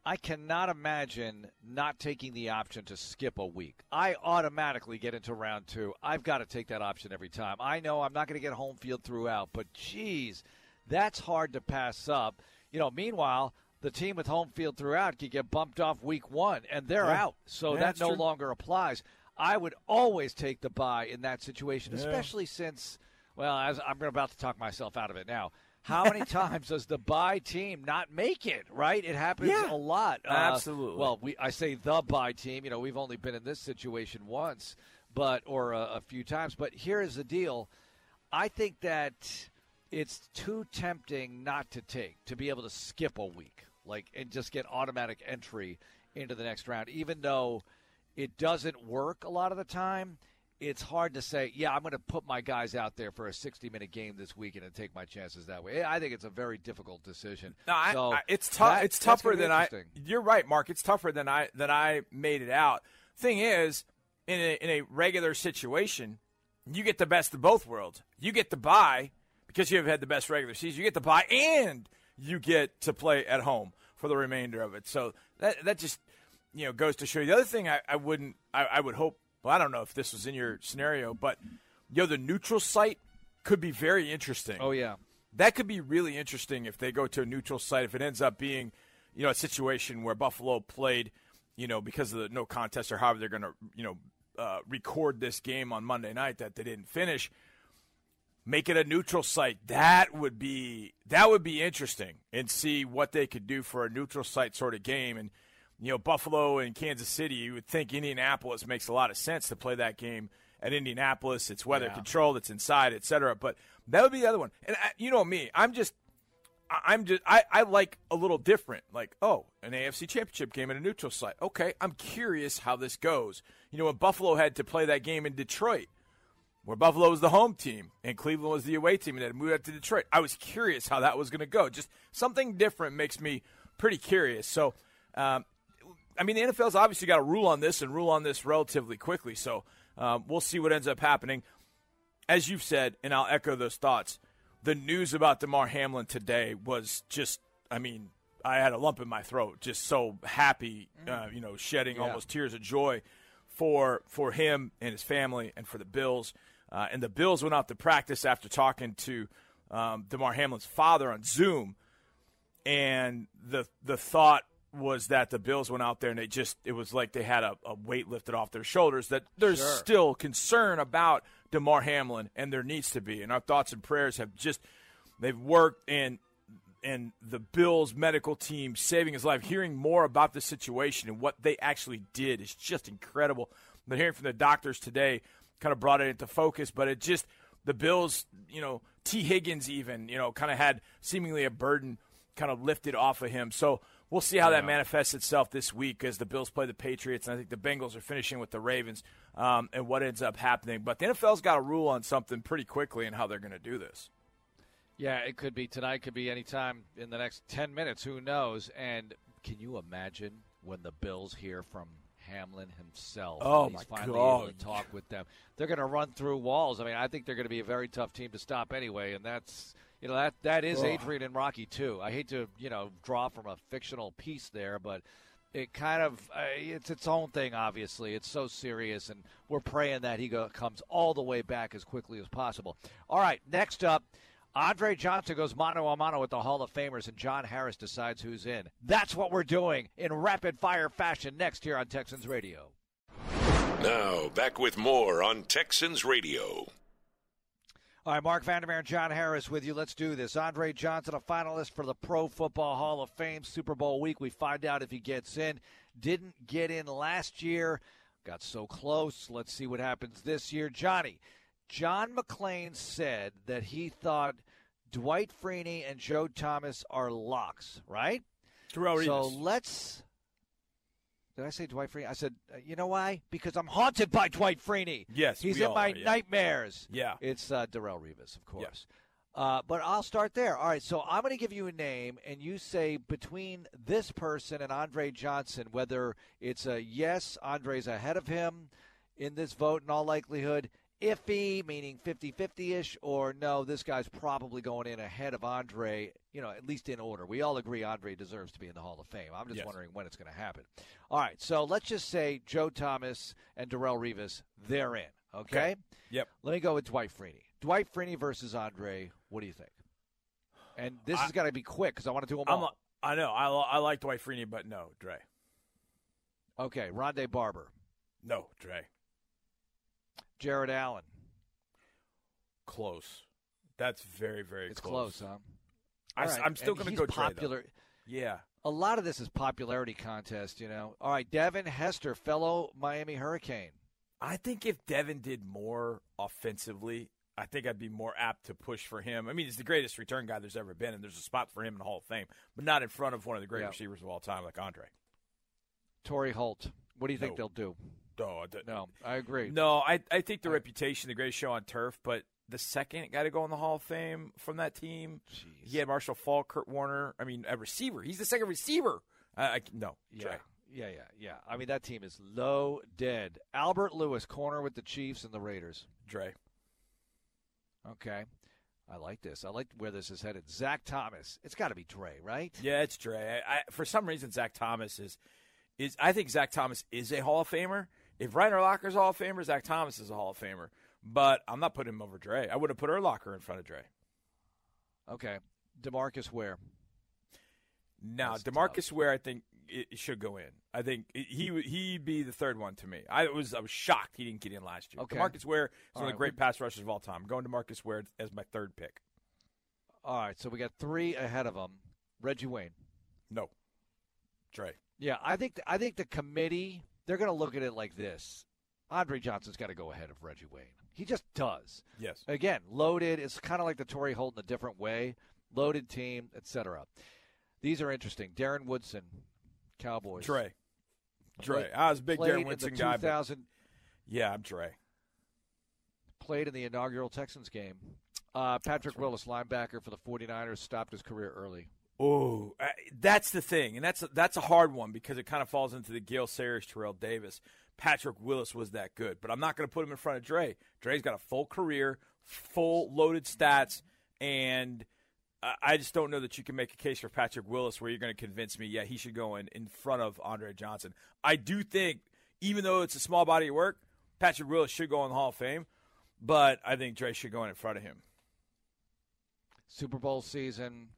I cannot imagine not taking the option to skip a week. I automatically get into round two. I've got to take that option every time. I know I'm not going to get home field throughout, but geez, that's hard to pass up. You know, meanwhile, the team with home field throughout can get bumped off week one, and they're yeah. out. So yeah, that no true. longer applies. I would always take the bye in that situation, yeah. especially since, well, as I'm about to talk myself out of it now. How many times does the bye team not make it? Right, it happens a lot. Uh, absolutely. Well, we I say the bye team. You know, we've only been in this situation once, but or a, a few times. But here is the deal. I think that it's too tempting not to take to be able to skip a week, like and just get automatic entry into the next round, even though it doesn't work a lot of the time it's hard to say, yeah, I'm going to put my guys out there for a 60 minute game this weekend and take my chances that way. I think it's a very difficult decision. No, I, so I, it's tough. that- It's tougher than I. You're right, Marc. It's tougher than I than I made it out. Thing is, in a, in a regular situation, you get the best of both worlds. You get the bye because you have had the best regular season. You get the bye, and you get to play at home for the remainder of it. So that that just you know goes to show you. The other thing I, I wouldn't I, I would hope. Well, I don't know if this was in your scenario, but you know the neutral site could be very interesting Oh, yeah. that could be really interesting if they go to a neutral site. If it ends up being, you know, a situation where Buffalo played, you know, because of the no contest or however they're going to, you know, uh, record this game on Monday night that they didn't finish. Make it a neutral site. That would be that would be interesting, and see what they could do for a neutral site sort of game. And you know, Buffalo and Kansas City, you would think Indianapolis makes a lot of sense to play that game at Indianapolis. It's weather Yeah. controlled, it's inside, etc. But that would be the other one. And I, you know me, I'm just, I'm just, I, I like a little different. Like, oh, an AFC Championship game at a neutral site. Okay, I'm curious how this goes. You know, when Buffalo had to play that game in Detroit, where Buffalo was the home team and Cleveland was the away team, and they had moved out to Detroit. I was curious how that was going to go. Just something different makes me pretty curious. So, um, I mean, the NFL's obviously got to rule on this and rule on this relatively quickly. So, um, we'll see what ends up happening. As you've said, and I'll echo those thoughts, the news about Damar Hamlin today was just, I mean, I had a lump in my throat, just so happy, uh, you know, shedding almost tears of joy for for him and his family and for the Bills. Uh, and the Bills went out to practice after talking to um, Damar Hamlin's father on Zoom, and the the thought was that the Bills went out there and they just it was like they had a, a weight lifted off their shoulders. That there's Sure. still concern about Damar Hamlin, and there needs to be. And our thoughts and prayers have just they've worked and and the Bills medical team saving his life. Hearing more about the situation and what they actually did is just incredible. But hearing from the doctors today kind of brought it into focus. But it just the Bills, you know, Tee Higgins even, you know, kind of had seemingly a burden kind of lifted off of him. So we'll see how that manifests itself this week as the Bills play the Patriots, and I think the Bengals are finishing with the Ravens, um, and what ends up happening. But the NFL's got to rule on something pretty quickly and how they're going to do this. Yeah, it could be tonight, could be anytime in the next 10 minutes. Who knows? And can you imagine when the Bills hear from Hamlin himself? Oh, and my he's finally able God. to talk with them. They're going to run through walls. I mean, I think they're going to be a very tough team to stop anyway, and that's. You know that that is Adrian and Rocky too. I hate to you know draw from a fictional piece there, but it kind of uh, it's its own thing. Obviously, it's so serious, and we're praying that he go, comes all the way back as quickly as possible. All right, next up, Andre Johnson goes mano a mano with the Hall of Famers, and John Harris decides who's in. That's what we're doing in rapid fire fashion next here on Texans Radio. Now, back with more on Texans Radio. All right, Marc Vandermeer and John Harris with you. Let's do this. Andre Johnson, a finalist for the Pro Football Hall of Fame Super Bowl week. We find out if he gets in. Didn't get in last year. Got so close. Let's see what happens this year. Johnny, John McClain said that he thought Dwight Freeney and Joe Thomas are locks, right? Terrell So let's. Did I say Dwight Freeney? I said, uh, you know why? Because I'm haunted by Dwight Freeney. Yes, he's in my are, yeah. nightmares. Yeah. It's uh, Darrelle Revis, of course. Uh, but I'll start there. All right, so I'm going to give you a name, and you say between this person and Andre Johnson, whether it's a yes, Andre's ahead of him in this vote in all likelihood, iffy, meaning 50 50 ish, or no, this guy's probably going in ahead of Andre, you know, at least in order. We all agree Andre deserves to be in the Hall of Fame. I'm just Yes. wondering when it's going to happen. All right, so let's just say Joe Thomas and Darrelle Revis, they're in, okay? Okay. Yep. Let me go with Dwight Freeney. Dwight Freeney versus Andre. What do you think? And this has got to be quick because I want to do them I'm all. a, I know. I, I like Dwight Freeney, but no, Dre. okay, Rondé Barber, No, Dre. Jared Allen. Close. That's very, very It's close. close, huh? I, right, am still going to go popular. Yeah. A lot of this is popularity contest, you know. All right, Devin Hester, fellow Miami Hurricane. I think if Devin did more offensively, I think I'd be more apt to push for him. I mean, he's the greatest return guy there's ever been, and there's a spot for him in the Hall of Fame, but not in front of one of the great Yeah. receivers of all time like Andre. Torry Holt. What do you think they'll do? Oh, no, I agree. No, I I think the reputation, the greatest show on turf, but the second guy to go in the Hall of Fame from that team, Jeez. he had Marshall Faulk, Kurt Warner. I mean, a receiver. He's the second receiver. I, I no, Yeah. Dre. Yeah, yeah, yeah. I mean, that team is low dead. Albert Lewis, corner with the Chiefs and the Raiders. Dre. Okay. I like this. I like where this is headed. Zach Thomas. It's got to be Dre, right? Yeah, it's Dre. I, I, for some reason, Zach Thomas is is. I think Zach Thomas is a Hall of Famer. If Brian Urlacher's a Hall of Famer, Zach Thomas is a Hall of Famer. But I'm not putting him over Dre. I would have put Urlacher in front of Dre. Okay. Demarcus Ware. Now, That's Demarcus Ware, I think it, should go in. I think he he'd be the third one to me. I was I was shocked he didn't get in last year. Okay. Demarcus Ware is All one of the great pass rushers of all time. I'm going to Demarcus Ware as my third pick. All right, so we got three ahead of him. Reggie Wayne. No, Dre. Yeah, I think I think the committee they're going to look at it like this. Andre Johnson's got to go ahead of Reggie Wayne. He just does. Yes. Again, loaded. It's kind of like the Tory Holton a different way. Loaded team, etc. These are interesting. Darren Woodson, Cowboys. Trey. Trey. Played- I was a big Darren in Woodson guy. but 2000 yeah, I'm Trey. played in the inaugural Texans game. Uh, Patrick Willis, linebacker for the 49ers, stopped his career early. Oh, that's the thing, and that's a, that's a hard one because it kind of falls into the Gale Sayers, Terrell Davis. Patrick Willis was that good, but I'm not going to put him in front of Dre. Dre's got a full career, full loaded stats, and I- I just don't know that you can make a case for Patrick Willis where you're going to convince me, yeah, he should go in in front of Andre Johnson. I do think, even though it's a small body of work, Patrick Willis should go in the Hall of Fame, but I think Dre should go in in front of him. Super Bowl season,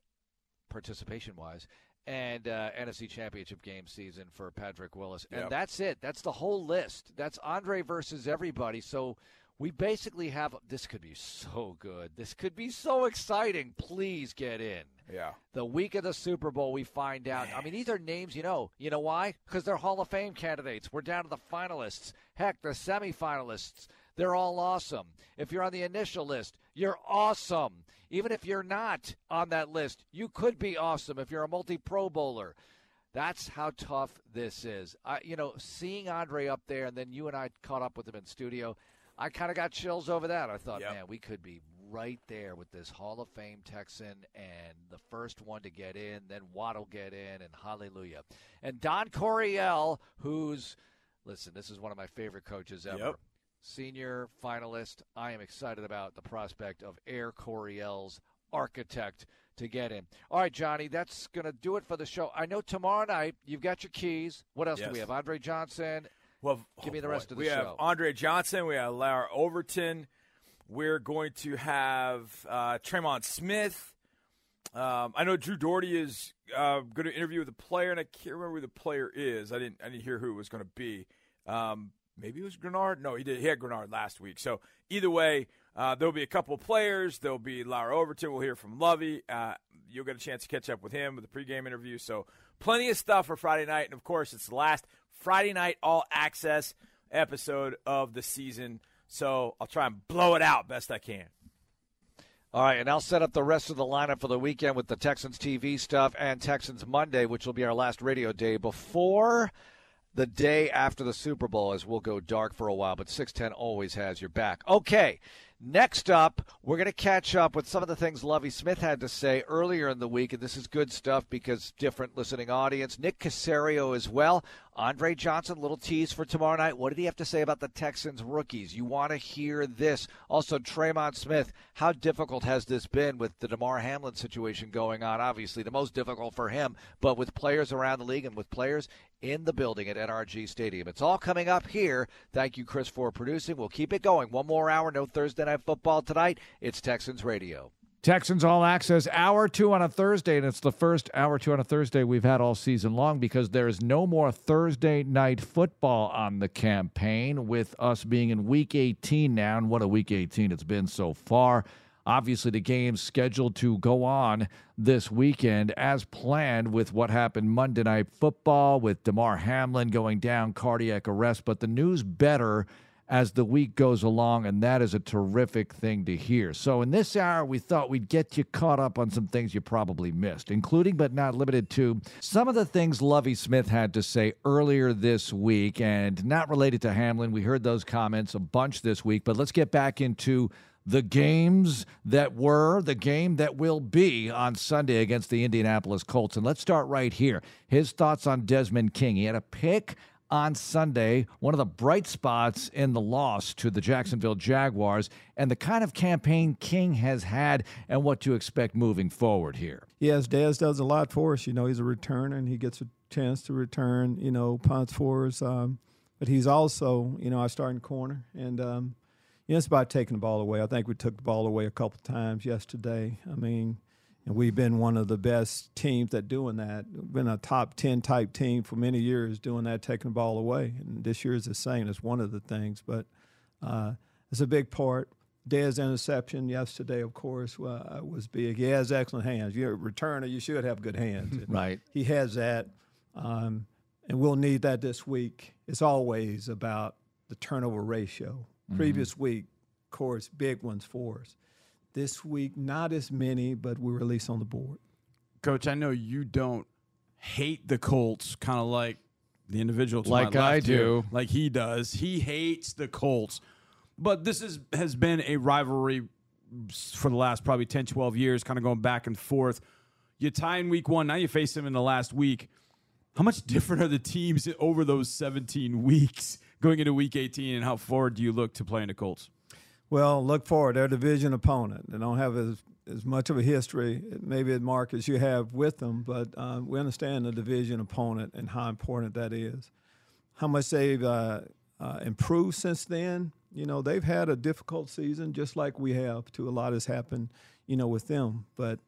participation wise, and uh, NFC Championship game season for Patrick Willis. And Yep. that's it. That's the whole list. That's Andre versus everybody. So we basically have this could be so good. This could be so exciting. Please get in. Yeah. The week of the Super Bowl, we find out. I mean, these are names you know. You know why? Because they're Hall of Fame candidates. We're down to the finalists. Heck, the semifinalists. They're all awesome. If you're on the initial list, you're awesome. Even if you're not on that list, you could be awesome if you're a multi Pro Bowler. That's how tough this is. I, you know, seeing Andre up there, and then you and I caught up with him in studio. I kind of got chills over that. I thought, Yep. man, we could be right there with this Hall of Fame Texan and the first one to get in, then will get in, and hallelujah. And Don Coryell, who's, listen, this is one of my favorite coaches ever. Yep. Senior finalist. I am excited about the prospect of Air Coryell's architect to get in. All right, Johnny, that's going to do it for the show. I know tomorrow night you've got your keys. What else do we have? Andre Johnson. Well, Give me the rest of the show. we have. Andre Johnson. We have Lara Overton. We're going to have uh, Tremon Smith. Um, I know Drew Dougherty is uh, going to interview with a player, and I can't remember who the player is. I didn't. I didn't hear who it was going to be. Um, maybe it was Greenard. No, he did. He had Greenard last week. So either way, uh, there'll be a couple players. There'll be Lara Overton. We'll hear from Lovie. Uh, you'll get a chance to catch up with him with the pregame interview. So plenty of stuff for Friday night, and of course, it's the last Friday night all access episode of the season. So I'll try and blow it out best I can. All right, and I'll set up the rest of the lineup for the weekend with the Texans TV stuff and Texans Monday, which will be our last radio day before the day after the Super Bowl, as we'll go dark for a while. But 610 always has your back. Okay, next up, we're going to catch up with some of the things Lovie Smith had to say earlier in the week, and this is good stuff because different listening audience. Nick Caserio as well. Andre Johnson, little tease for tomorrow night. What did he have to say about the Texans rookies? You want to hear this. Also, Tremon Smith, how difficult has this been with the Damar Hamlin situation going on? Obviously, the most difficult for him, but with players around the league and with players in the building at NRG Stadium. It's all coming up here. Thank you, Chris, for producing. We'll keep it going. One more hour. No Thursday Night Football tonight. It's Texans Radio. Texans All Access, hour two on a Thursday, and it's the first hour two on a Thursday we've had all season long because there is no more Thursday night football on the campaign, with us being in week 18 now. And what a week 18 it's been so far. Obviously, the game's scheduled to go on this weekend as planned with what happened Monday Night Football with Damar Hamlin going down, cardiac arrest. But the news better as the week goes along, and that is a terrific thing to hear. So, in this hour, we thought we'd get you caught up on some things you probably missed, including but not limited to some of the things Lovie Smith had to say earlier this week, and not related to Hamlin. We heard those comments a bunch this week, but let's get back into the games that were, the game that will be on Sunday against the Indianapolis Colts. And let's start right here. His thoughts on Desmond King. He had a pick on Sunday, one of the bright spots in the loss to the Jacksonville Jaguars, and the kind of campaign King has had and what to expect moving forward here. Yes, Dez does a lot for us. You know, he's a returner and he gets a chance to return, you know, punts for us. Um, but he's also, you know, our starting corner. And, um, you know, it's about taking the ball away. I think we took the ball away a couple times yesterday. I mean, and we've been one of the best teams at doing that. We've been a top 10 type team for many years doing that, taking the ball away. And this year is the same. It's one of the things, but uh, it's a big part. Dez interception yesterday, of course, uh, was big. He has excellent hands. You're a returner, you should have good hands. right. He has that. Um, and we'll need that this week. It's always about the turnover ratio. Mm-hmm. Previous week, of course, big ones for us. This week, not as many, but we're at least on the board. Coach, I know you don't hate the Colts, kind of like the individual like I do, here, like he does. He hates the Colts, but this is has been a rivalry for the last probably 10, 12 years, kind of going back and forth. You tie in week one, now you face them in the last week. How much different are the teams over those 17 weeks? Going into Week 18, and how forward do you look to playing the Colts? Well, look forward. They're a division opponent. They don't have as, as much of a history, maybe, Marc, as you have with them, but uh, we understand the division opponent and how important that is. How much they've uh, uh, improved since then. You know, they've had a difficult season just like we have, too. A lot has happened, you know, with them. But –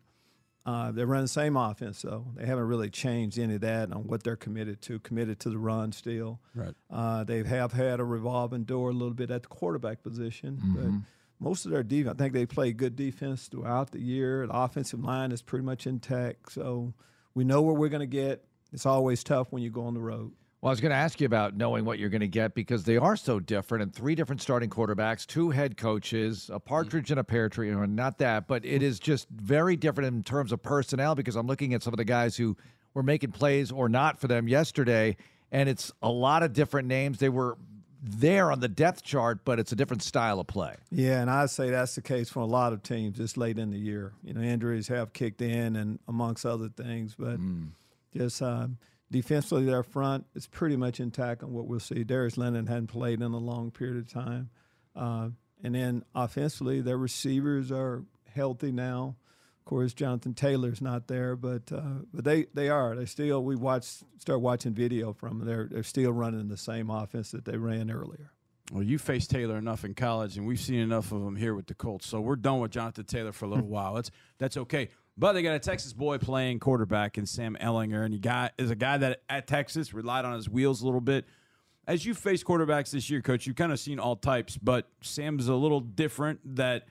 uh, they run the same offense, though. They haven't really changed any of that on what they're committed to. Committed to the run still. Right. Uh, they have had a revolving door a little bit at the quarterback position, mm-hmm. but most of their defense, I think they play good defense throughout the year. The offensive line is pretty much intact, so we know where we're going to get. It's always tough when you go on the road. Well, I was going to ask you about knowing what you're going to get because they are so different and three different starting quarterbacks, two head coaches, a partridge and a pear tree, or not that, but it is just very different in terms of personnel because I'm looking at some of the guys who were making plays or not for them yesterday, and it's a lot of different names. They were there on the depth chart, but it's a different style of play. Yeah, and I'd say that's the case for a lot of teams this late in the year. You know, injuries have kicked in and amongst other things, but mm. just. Um, Defensively, their front is pretty much intact on what we'll see. Darius Leonard hadn't played in a long period of time. Uh, and then offensively, their receivers are healthy now. Of course, Jonathan Taylor's not there, but uh, but they, they are. They still we watch start watching video from them. They're they're still running the same offense that they ran earlier. Well, you faced Taylor enough in college, and we've seen enough of him here with the Colts. So we're done with Jonathan Taylor for a little while. That's that's okay. But they got a Texas boy playing quarterback in Sam Ehlinger, and he got is a guy that at Texas relied on his wheels a little bit. As you face quarterbacks this year, coach, you've kind of seen all types, but Sam's a little different. That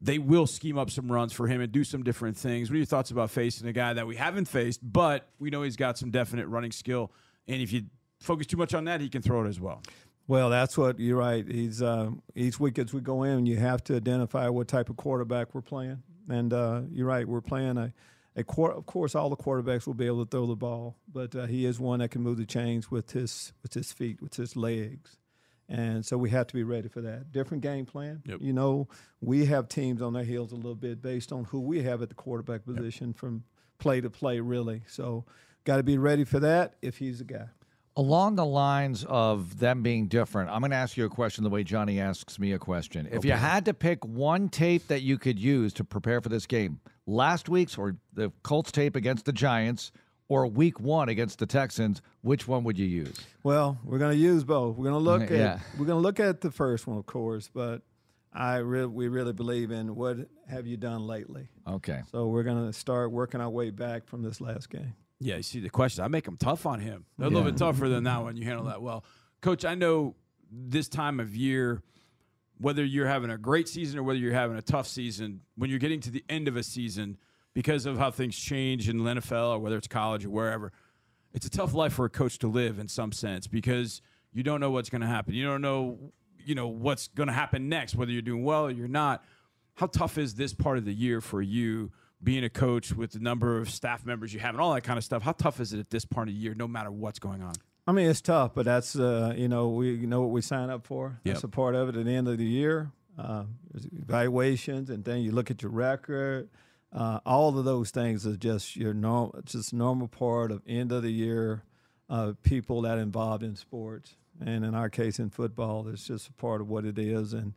they will scheme up some runs for him and do some different things. What are your thoughts about facing a guy that we haven't faced, but we know he's got some definite running skill, and if you focus too much on that, he can throw it as well. Well, that's what you're right. He's uh, each week as we go in, you have to identify what type of quarterback we're playing. And uh, you're right, we're playing a, a of course all the quarterbacks will be able to throw the ball, but uh, he is one that can move the chains with his with his feet, with his legs. And so we have to be ready for that. Different game plan. Yep. You know, we have teams on their heels a little bit based on who we have at the quarterback position yep. from play to play, really. So, got to be ready for that if he's a guy. Along the lines of them being different, I'm going to ask you a question the way Johnny asks me a question. If you had to pick one tape that you could use to prepare for this game, last week's or the Colts tape against the Giants or week one against the Texans, which one would you use? Well, we're going to use both. We're going to look yeah. at we're going to look at the first one, of course, but I re- we really believe in what have you done lately. Okay. So we're going to start working our way back from this last game. Yeah, you see the question. I make them tough on him. They're a little bit tougher than that one. You handle that well. Coach, I know this time of year, whether you're having a great season or whether you're having a tough season, when you're getting to the end of a season, because of how things change in the NFL or whether it's college or wherever, it's a tough life for a coach to live in some sense because you don't know what's going to happen. You don't know you know what's going to happen next, whether you're doing well or you're not. How tough is this part of the year for you? Being a coach with the number of staff members you have and all that kind of stuff, how tough is it at this part of the year, no matter what's going on? I mean, it's tough, but that's uh, you know we you know what we sign up for. Yep. That's a part of it at the end of the year. Uh, evaluations, and then you look at your record. Uh, all of those things are just your normal, just normal part of end of the year. Uh, people that involved in sports, and in our case in football, it's just a part of what it is, and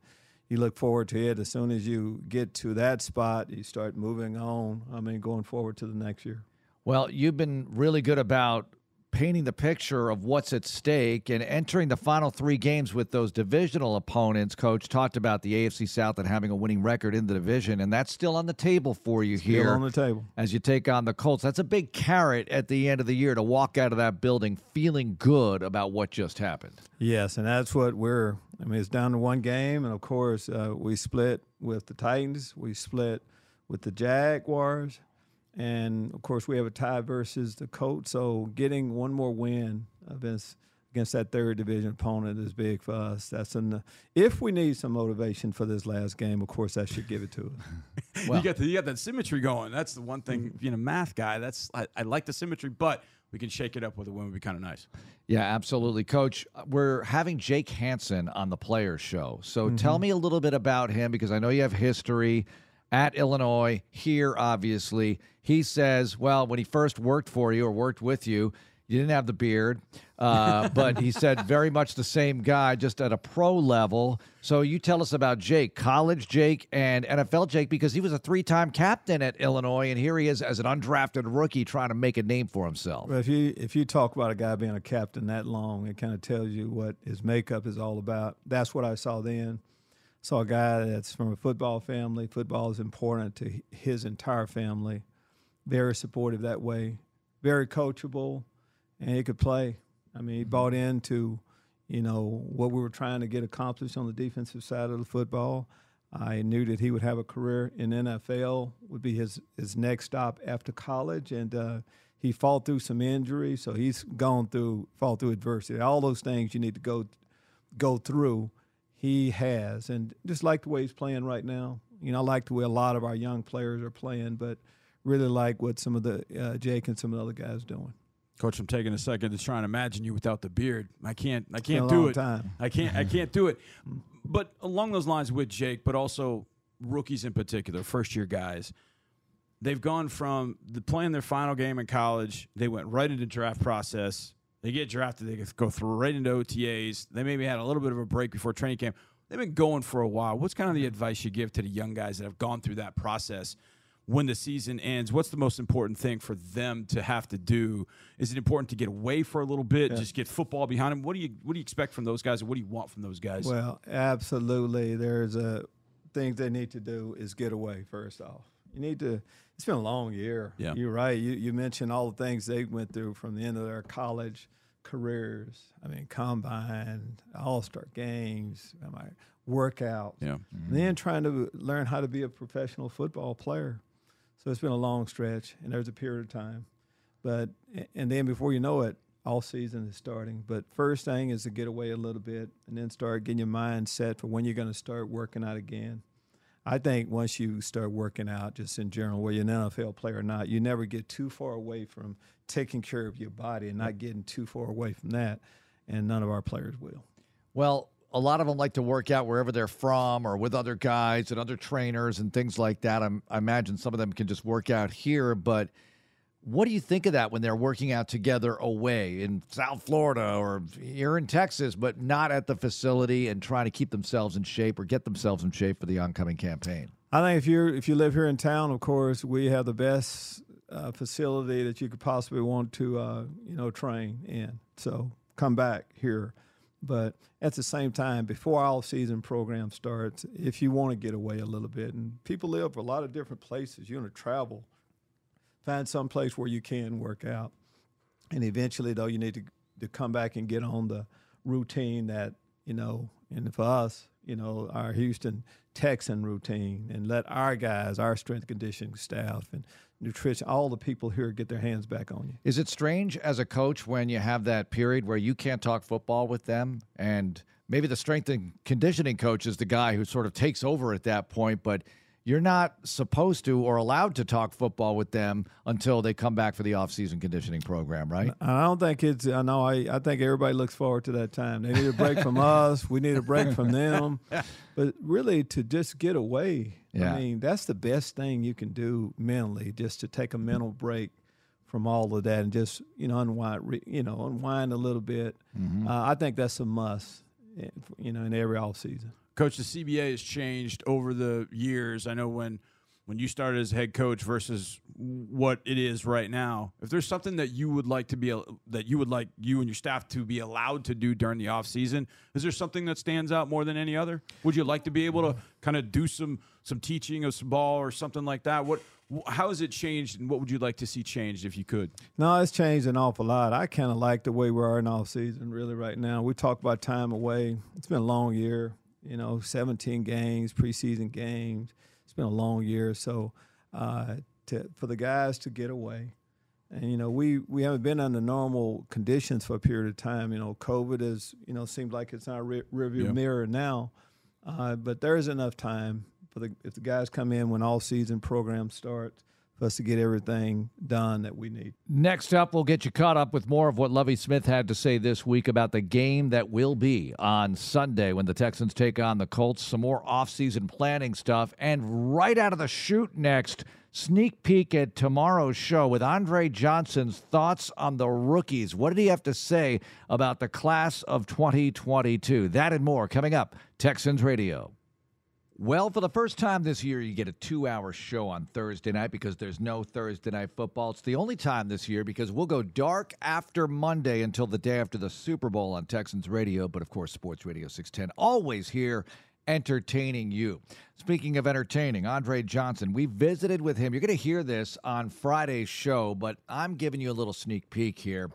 you look forward to it. As soon as you get to that spot, you start moving on. I mean, going forward to the next year. Well, you've been really good about painting the picture of what's at stake and entering the final three games with those divisional opponents. Coach talked about the AFC South and having a winning record in the division, and that's still on the table for you here. Still here on the table. as you take on the Colts. That's a big carrot at the end of the year to walk out of that building feeling good about what just happened. Yes, and that's what we're. I mean, it's down to one game, and of course, uh, we split with the Titans. We split with the Jaguars, and of course, we have a tie versus the Colts. So, getting one more win against against that third division opponent is big for us. That's an. If we need some motivation for this last game, of course, that should give it to us. Well- you got the, you got that symmetry going. That's the one thing. Mm-hmm. Being a math guy, that's I, I like the symmetry, but we can shake it up with a win. Would be kind of nice. Yeah, absolutely. Coach, we're having Jake Hansen on the Players Show. So Mm-hmm. tell me a little bit about him because I know you have history at Illinois, here, obviously. He says, well, when he first worked for you or worked with you, you didn't have the beard, uh, but he said very much the same guy, just at a pro level. So you tell us about Jake, college Jake and NFL Jake, because he was a three time captain at Illinois, and here he is as an undrafted rookie trying to make a name for himself. If you if you talk about a guy being a captain that long, it kind of tells you what his makeup is all about. That's what I saw then. Saw a guy that's from a football family. Football is important to his entire family. Very supportive that way. Very coachable, and he could play. I mean, he bought into, you know, what we were trying to get accomplished on the defensive side of the football. I knew that he would have a career in NFL, would be his, his next stop after college. And uh, he fought through some injuries, so he's gone through, fought through adversity. All those things you need to go go through, he has. And just like the way he's playing right now. You know, I like the way a lot of our young players are playing, but really like what some of the uh, Jake and some of the other guys doing. Coach, I'm taking a second to try and imagine you without the beard. I can't. I can't a do long it. time. I can't. I can't do it. But along those lines with Jake, but also rookies in particular, first year guys, they've gone from the playing their final game in college. They went right into draft process. They get drafted. They go through right into OTAs. They maybe had a little bit of a break before training camp. They've been going for a while. What's kind of the advice you give to the young guys that have gone through that process? when the season ends, what's the most important thing for them to have to do? Is it important to get away for a little bit, just get football behind them? What do you what do you expect from those guys, and what do you want from those guys? Well, absolutely. There's a things they need to do is get away first off. You need to. It's been a long year. Yeah. you're right. You you mentioned all the things they went through from the end of their college careers. I mean, combine, all star games, mean, workouts. yeah, And then trying to learn how to be a professional football player. So it's been a long stretch, and there's a period of time. But and then before you know it, all season is starting. But first thing is to get away a little bit, and then start getting your mind set for when you're going to start working out again. I think once you start working out, just in general, whether you're an NFL player or not, you never get too far away from taking care of your body and not getting too far away from that. And none of our players will. Well, a lot of them like to work out wherever they're from or with other guys and other trainers and things like that. I'm, I imagine some of them can just work out here, but what do you think of that when they're working out together away in South Florida or here in Texas, but not at the facility and trying to keep themselves in shape or get themselves in shape for the oncoming campaign? I think if you if you live here in town, of course, we have the best uh, facility that you could possibly want to uh, you know train in. So come back here. But at the same time, before our season program starts, if you want to get away a little bit, and people live a lot of different places, you want to travel, find some place where you can work out. And eventually, though, you need to, to come back and get on the routine that, you know, and for us, you know, our Houston Texan routine and let our guys, our strength conditioning staff and nutrition, all the people here get their hands back on you. Is it strange as a coach when you have that period where you can't talk football with them and maybe the strength and conditioning coach is the guy who sort of takes over at that point, but you're not supposed to or allowed to talk football with them until they come back for the off-season conditioning program, right? I don't think it's. I know. I, I think everybody looks forward to that time. They need a break from us. We need a break from them. But really, to just get away. Yeah. I mean, that's the best thing you can do mentally, just to take a mental break from all of that and just you know unwind. You know, unwind a little bit. Mm-hmm. Uh, I think that's a must. eh, You know, in every off season. Coach, the CBA has changed over the years. I know when when you started as head coach versus what it is right now. If there's something that you would like to be that you would like you and your staff to be allowed to do during the off season, is there something that stands out more than any other? Would you like to be able to kind of do some some teaching of some ball or something like that? What how has it changed and what would you like to see changed if you could? No, it's changed an awful lot. I kind of like the way we are in off season, really, right now. We talk about time away. It's been a long year, you know, 17 games, preseason games. It's been a long year. So uh, to, for the guys to get away, and you know, we we haven't been under normal conditions for a period of time. You know, COVID is you know seems like it's our re- rearview Yeah. mirror now, uh, but there is enough time for the if the guys come in when all season program starts for us to get everything done that we need. Next up, we'll get you caught up with more of what Lovie Smith had to say this week about the game that will be on Sunday when the Texans take on the Colts. Some more offseason planning stuff. And right out of the chute next, sneak peek at tomorrow's show with Andre Johnson's thoughts on the rookies. What did he have to say about the class of 2022? That and more coming up. Texans Radio. Well, for the first time this year, you get a two hour show on Thursday night because there's no Thursday night football. It's the only time this year because we'll go dark after Monday until the day after the Super Bowl on Texans Radio, but of course, Sports Radio 610, always here entertaining you. Speaking of entertaining, Andre Johnson, we visited with him. You're going to hear this on Friday's show, but I'm giving you a little sneak peek here.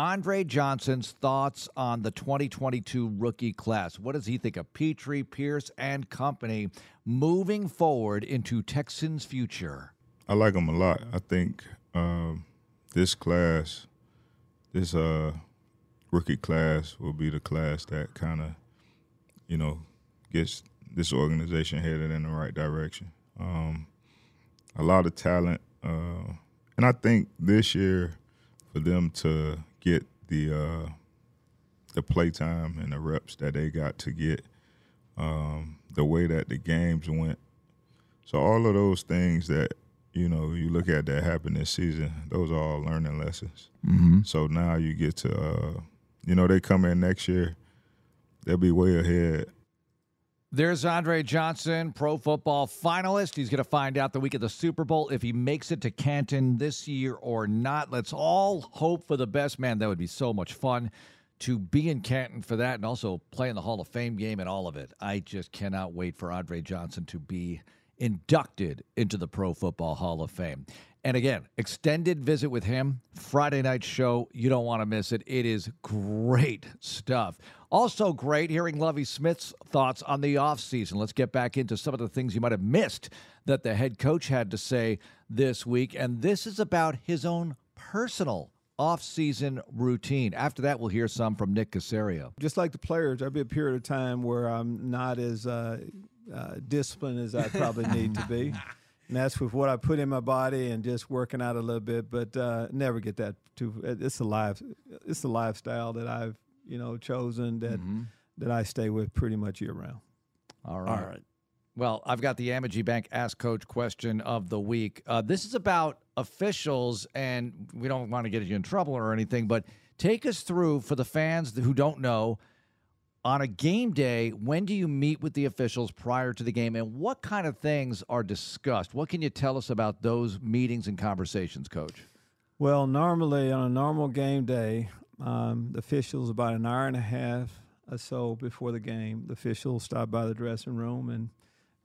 Andre Johnson's thoughts on the 2022 rookie class. What does he think of Pitre, Pierce, and company moving forward into Texans' future? I like them a lot. I think um, this class, this uh, rookie class, will be the class that kind of, you know, gets this organization headed in the right direction. Um, a lot of talent, uh, and I think this year for them to get the uh, the play time and the reps that they got to get, um, the way that the games went. So all of those things that you know you look at that happened this season, those are all learning lessons. Mm-hmm. So now you get to, uh, you know, they come in next year, they'll be way ahead There's Andre Johnson, pro football finalist. He's going to find out the week of the Super Bowl if he makes it to Canton this year or not. Let's all hope for the best. Man, that would be so much fun to be in Canton for that and also play in the Hall of Fame game and all of it. I just cannot wait for Andre Johnson to be inducted into the Pro Football Hall of Fame. And again, extended visit with him, Friday night show. You don't want to miss it. It is great stuff. Also, great hearing Lovie Smith's thoughts on the offseason. Let's get back into some of the things you might have missed that the head coach had to say this week. And this is about his own personal offseason routine. After that, we'll hear some from Nick Caserio. Just like the players, there'll be a period of time where I'm not as uh, uh, disciplined as I probably need to be. And that's with what I put in my body and just working out a little bit, but uh, never get that too. It's a life. It's a lifestyle that I've you know chosen that that I stay with pretty much year round. All right. All right. Well, I've got the Amegy Bank Ask Coach question of the week. Uh, this is about officials, and we don't want to get you in trouble or anything, but take us through for the fans who don't know on a game day, when do you meet with the officials prior to the game, and what kind of things are discussed? What can you tell us about those meetings and conversations, Coach? Well, normally on a normal game day, um, the officials about an hour and a half or so before the game, the officials stop by the dressing room and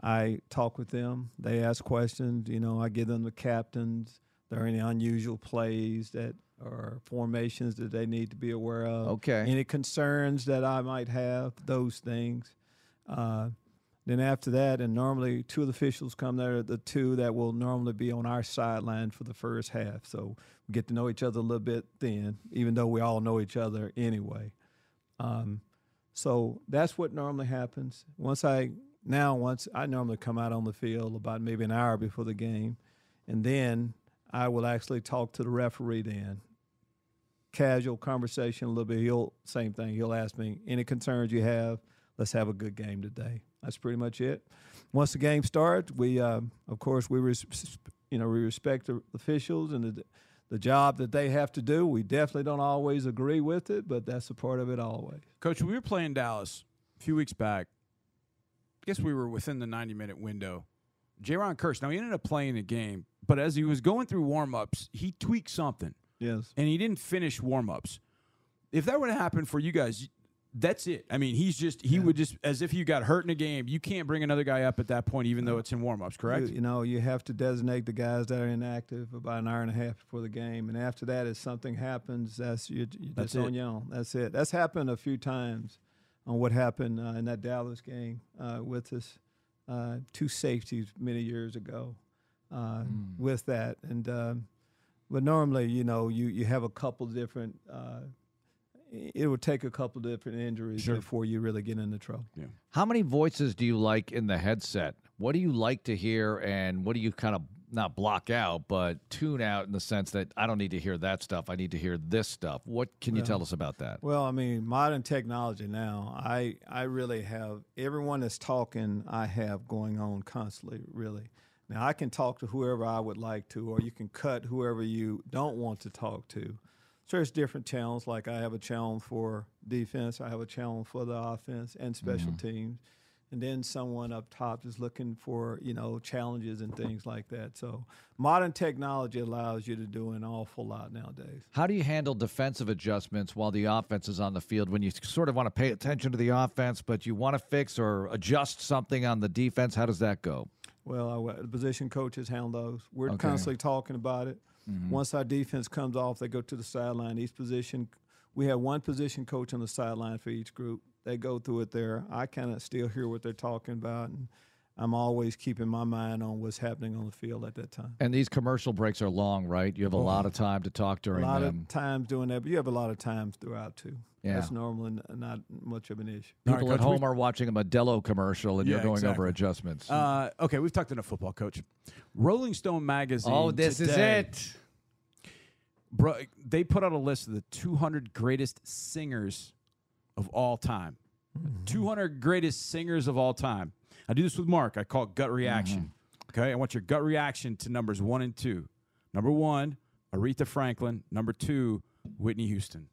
I talk with them. They ask questions. You know, I give them the captains. There are any unusual plays that or formations that they need to be aware of. Okay. Any concerns that I might have, those things. Uh, then after that, and normally two of the officials come there, the two that will normally be on our sideline for the first half. So we get to know each other a little bit then, even though we all know each other anyway. Um, So that's what normally happens. Once I now once I normally come out on the field about maybe an hour before the game, and then I will actually talk to the referee then. Casual conversation a little bit. He'll same thing. He'll ask me any concerns you have. Let's have a good game today. That's pretty much it. Once the game starts, we uh, of course we res- you know we respect the officials and the the job that they have to do. We definitely don't always agree with it, but that's a part of it always. Coach, we were playing Dallas a few weeks back. I guess we were within the 90 minute window. Jaron Curse, now he ended up playing the game, but as he was going through warm ups, he tweaked something. Yes. And he didn't finish warm ups. If that would have happened for you guys, that's it. I mean, he's just, he would just, as if you got hurt in a game, you can't bring another guy up at that point, even though it's in warm ups, correct? You, you know, you have to designate the guys that are inactive about an hour and a half before the game, and after that, if something happens, that's you, That's on it. your own. That's it. That's happened a few times on what happened uh, in that Dallas game uh, with us, uh, two safeties many years ago, uh, with that, and um, but normally, you know, you you have a couple different. Uh, it would take a couple different injuries Sure. before you really get into trouble. Yeah. How many voices do you like in the headset? What do you like to hear, and what do you kind of not block out, but tune out in the sense that I don't need to hear that stuff. I need to hear this stuff. What can you tell us about that? Well, I mean, modern technology now, I I really have everyone that's talking I have going on constantly, really. Now I can talk to whoever I would like to, or you can cut whoever you don't want to talk to. So there's different channels. Like I have a channel for defense, I have a channel for the offense and special mm-hmm. teams, and then someone up top is looking for you know challenges and things like that. So modern technology allows you to do an awful lot nowadays. How do you handle defensive adjustments while the offense is on the field when you sort of want to pay attention to the offense, but you want to fix or adjust something on the defense? How does that go? Well, our the position coaches handle those. We're Okay. constantly talking about it. Mm-hmm. Once our defense comes off, they go to the sideline. Each position, we have one position coach on the sideline for each group. They go through it there. I kind of still hear what they're talking about, and I'm always keeping my mind on what's happening on the field at that time. And these commercial breaks are long, right? You have a lot of time to talk during them. A during lot them. of times doing that, but you have a lot of times throughout too. Yeah. That's normally n- not much of an issue. People at home are watching a Modelo commercial and Yeah, you're going exactly. over adjustments. Uh, okay, we've talked enough football, coach. Rolling Stone magazine. oh, this today- is it. Bro, they put out a list of the 200 greatest singers of all time. 200 greatest singers of all time. I do this with Mark. I call it gut reaction. Okay, I want your gut reaction to numbers one and two. Number one, Aretha Franklin. Number two, Whitney Houston.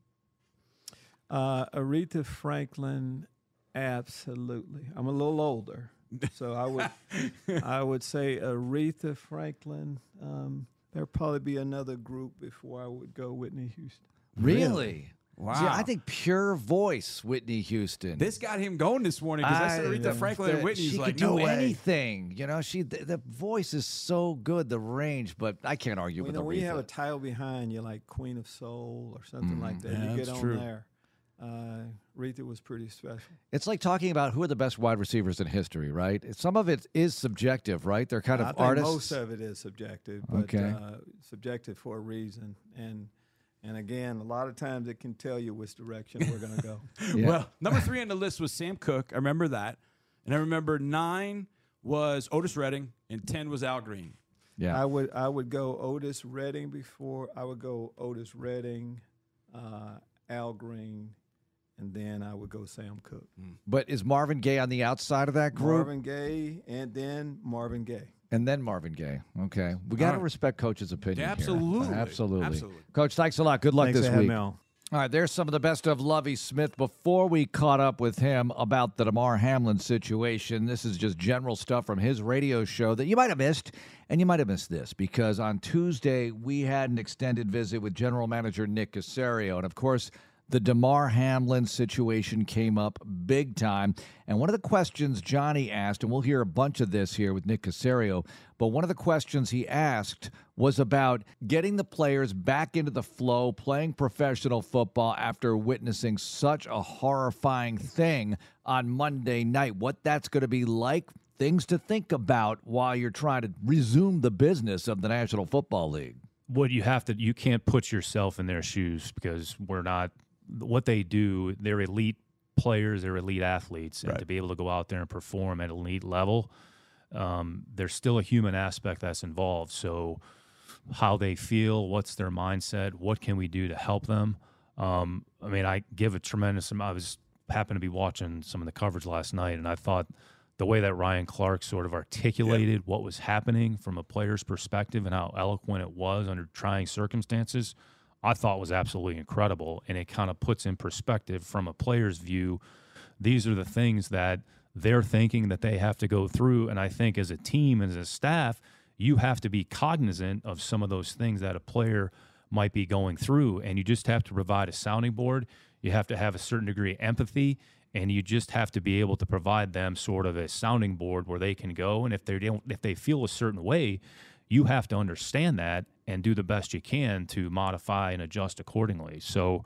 Uh, Aretha Franklin, absolutely. I'm a little older, so I would I would say Aretha Franklin. Um, there'd probably be another group before I would go Whitney Houston. Really? Wow. See, I think pure voice, Whitney Houston. This got him going this morning because I said Aretha I- Franklin and the- Whitney. He's She like, could do no way. anything. You know, she the, the voice is so good, the range, but I can't argue Well, you with know, when you have a Aretha. title behind you, like Queen of Soul or something like that, Yeah, you get on true. there. Uh, Aretha was pretty special. It's like talking about who are the best wide receivers in history, right? Some of it is subjective, right? They're kind of I think artists. most of it is subjective, but Okay. uh, subjective for a reason. And and again, a lot of times it can tell you which direction we're going to go. Yeah. Well, number three on the list was Sam Cooke. I remember that. And I remember nine was Otis Redding and 10 was Al Green. yeah. I would I would go Otis Redding before I would go Otis Redding, uh, Al Green, and then I would go Sam Cooke, but is Marvin Gaye on the outside of that group? Marvin Gaye, and then Marvin Gaye. And then Marvin Gaye. Okay. We got to right. respect Coach's opinion. here. Absolutely. Absolutely. Absolutely. Coach, thanks a lot. Good luck Thanks this week. me. All right, there's some of the best of Lovie Smith. Before we caught up with him about the Damar Hamlin situation, this is just general stuff from his radio show that you might have missed, and you might have missed this because on Tuesday we had an extended visit with General Manager Nick Caserio, and of course. The Damar Hamlin situation came up big time. And one of the questions Johnny asked, and we'll hear a bunch of this here with Nick Caserio, but one of the questions he asked was about getting the players back into the flow, playing professional football after witnessing such a horrifying thing on Monday night. What that's going to be like, things to think about while you're trying to resume the business of the National Football League. what you have to you can't put yourself in their shoes because we're not what they do they're elite players, they're elite athletes, and Right. to be able to go out there and perform at elite level, um, there's still a human aspect that's involved. So, how they feel, what's their mindset, what can we do to help them? Um, I mean, I give a tremendous amount. I was happened to be watching some of the coverage last night, and I thought the way that Ryan Clark sort of articulated what was happening from a player's perspective and how eloquent it was under trying circumstances, I thought was absolutely incredible. And it kind of puts in perspective from a player's view. These are the things that they're thinking that they have to go through. And I think as a team and as a staff, you have to be cognizant of some of those things that a player might be going through. And you just have to provide a sounding board. You have to have a certain degree of empathy. And you just have to be able to provide them sort of a sounding board where they can go. And if they don't, if they feel a certain way, you have to understand that and do the best you can to modify and adjust accordingly. So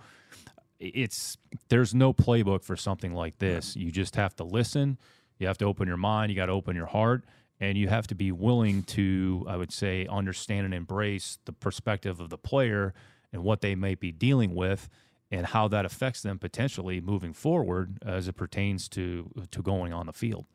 it's there's no playbook for something like this. You just have to listen. You have to open your mind. You got to open your heart, and you have to be willing to, I would say, understand and embrace the perspective of the player and what they may be dealing with, and how that affects them potentially moving forward as it pertains to to going on the field.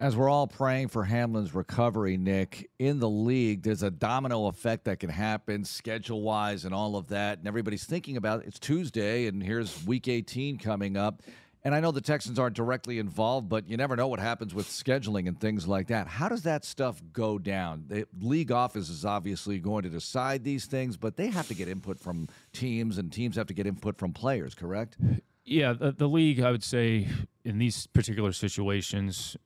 As we're all praying for Hamlin's recovery, Nick, in the league, there's a domino effect that can happen schedule wise and all of that. And everybody's thinking about it. It's Tuesday, and here's week 18 coming up. And I know the Texans aren't directly involved, but you never know what happens with scheduling and things like that. How does that stuff go down? The league office is obviously going to decide these things, but they have to get input from teams, and teams have to get input from players, correct? Yeah, the, the league, I would say, in these particular situations,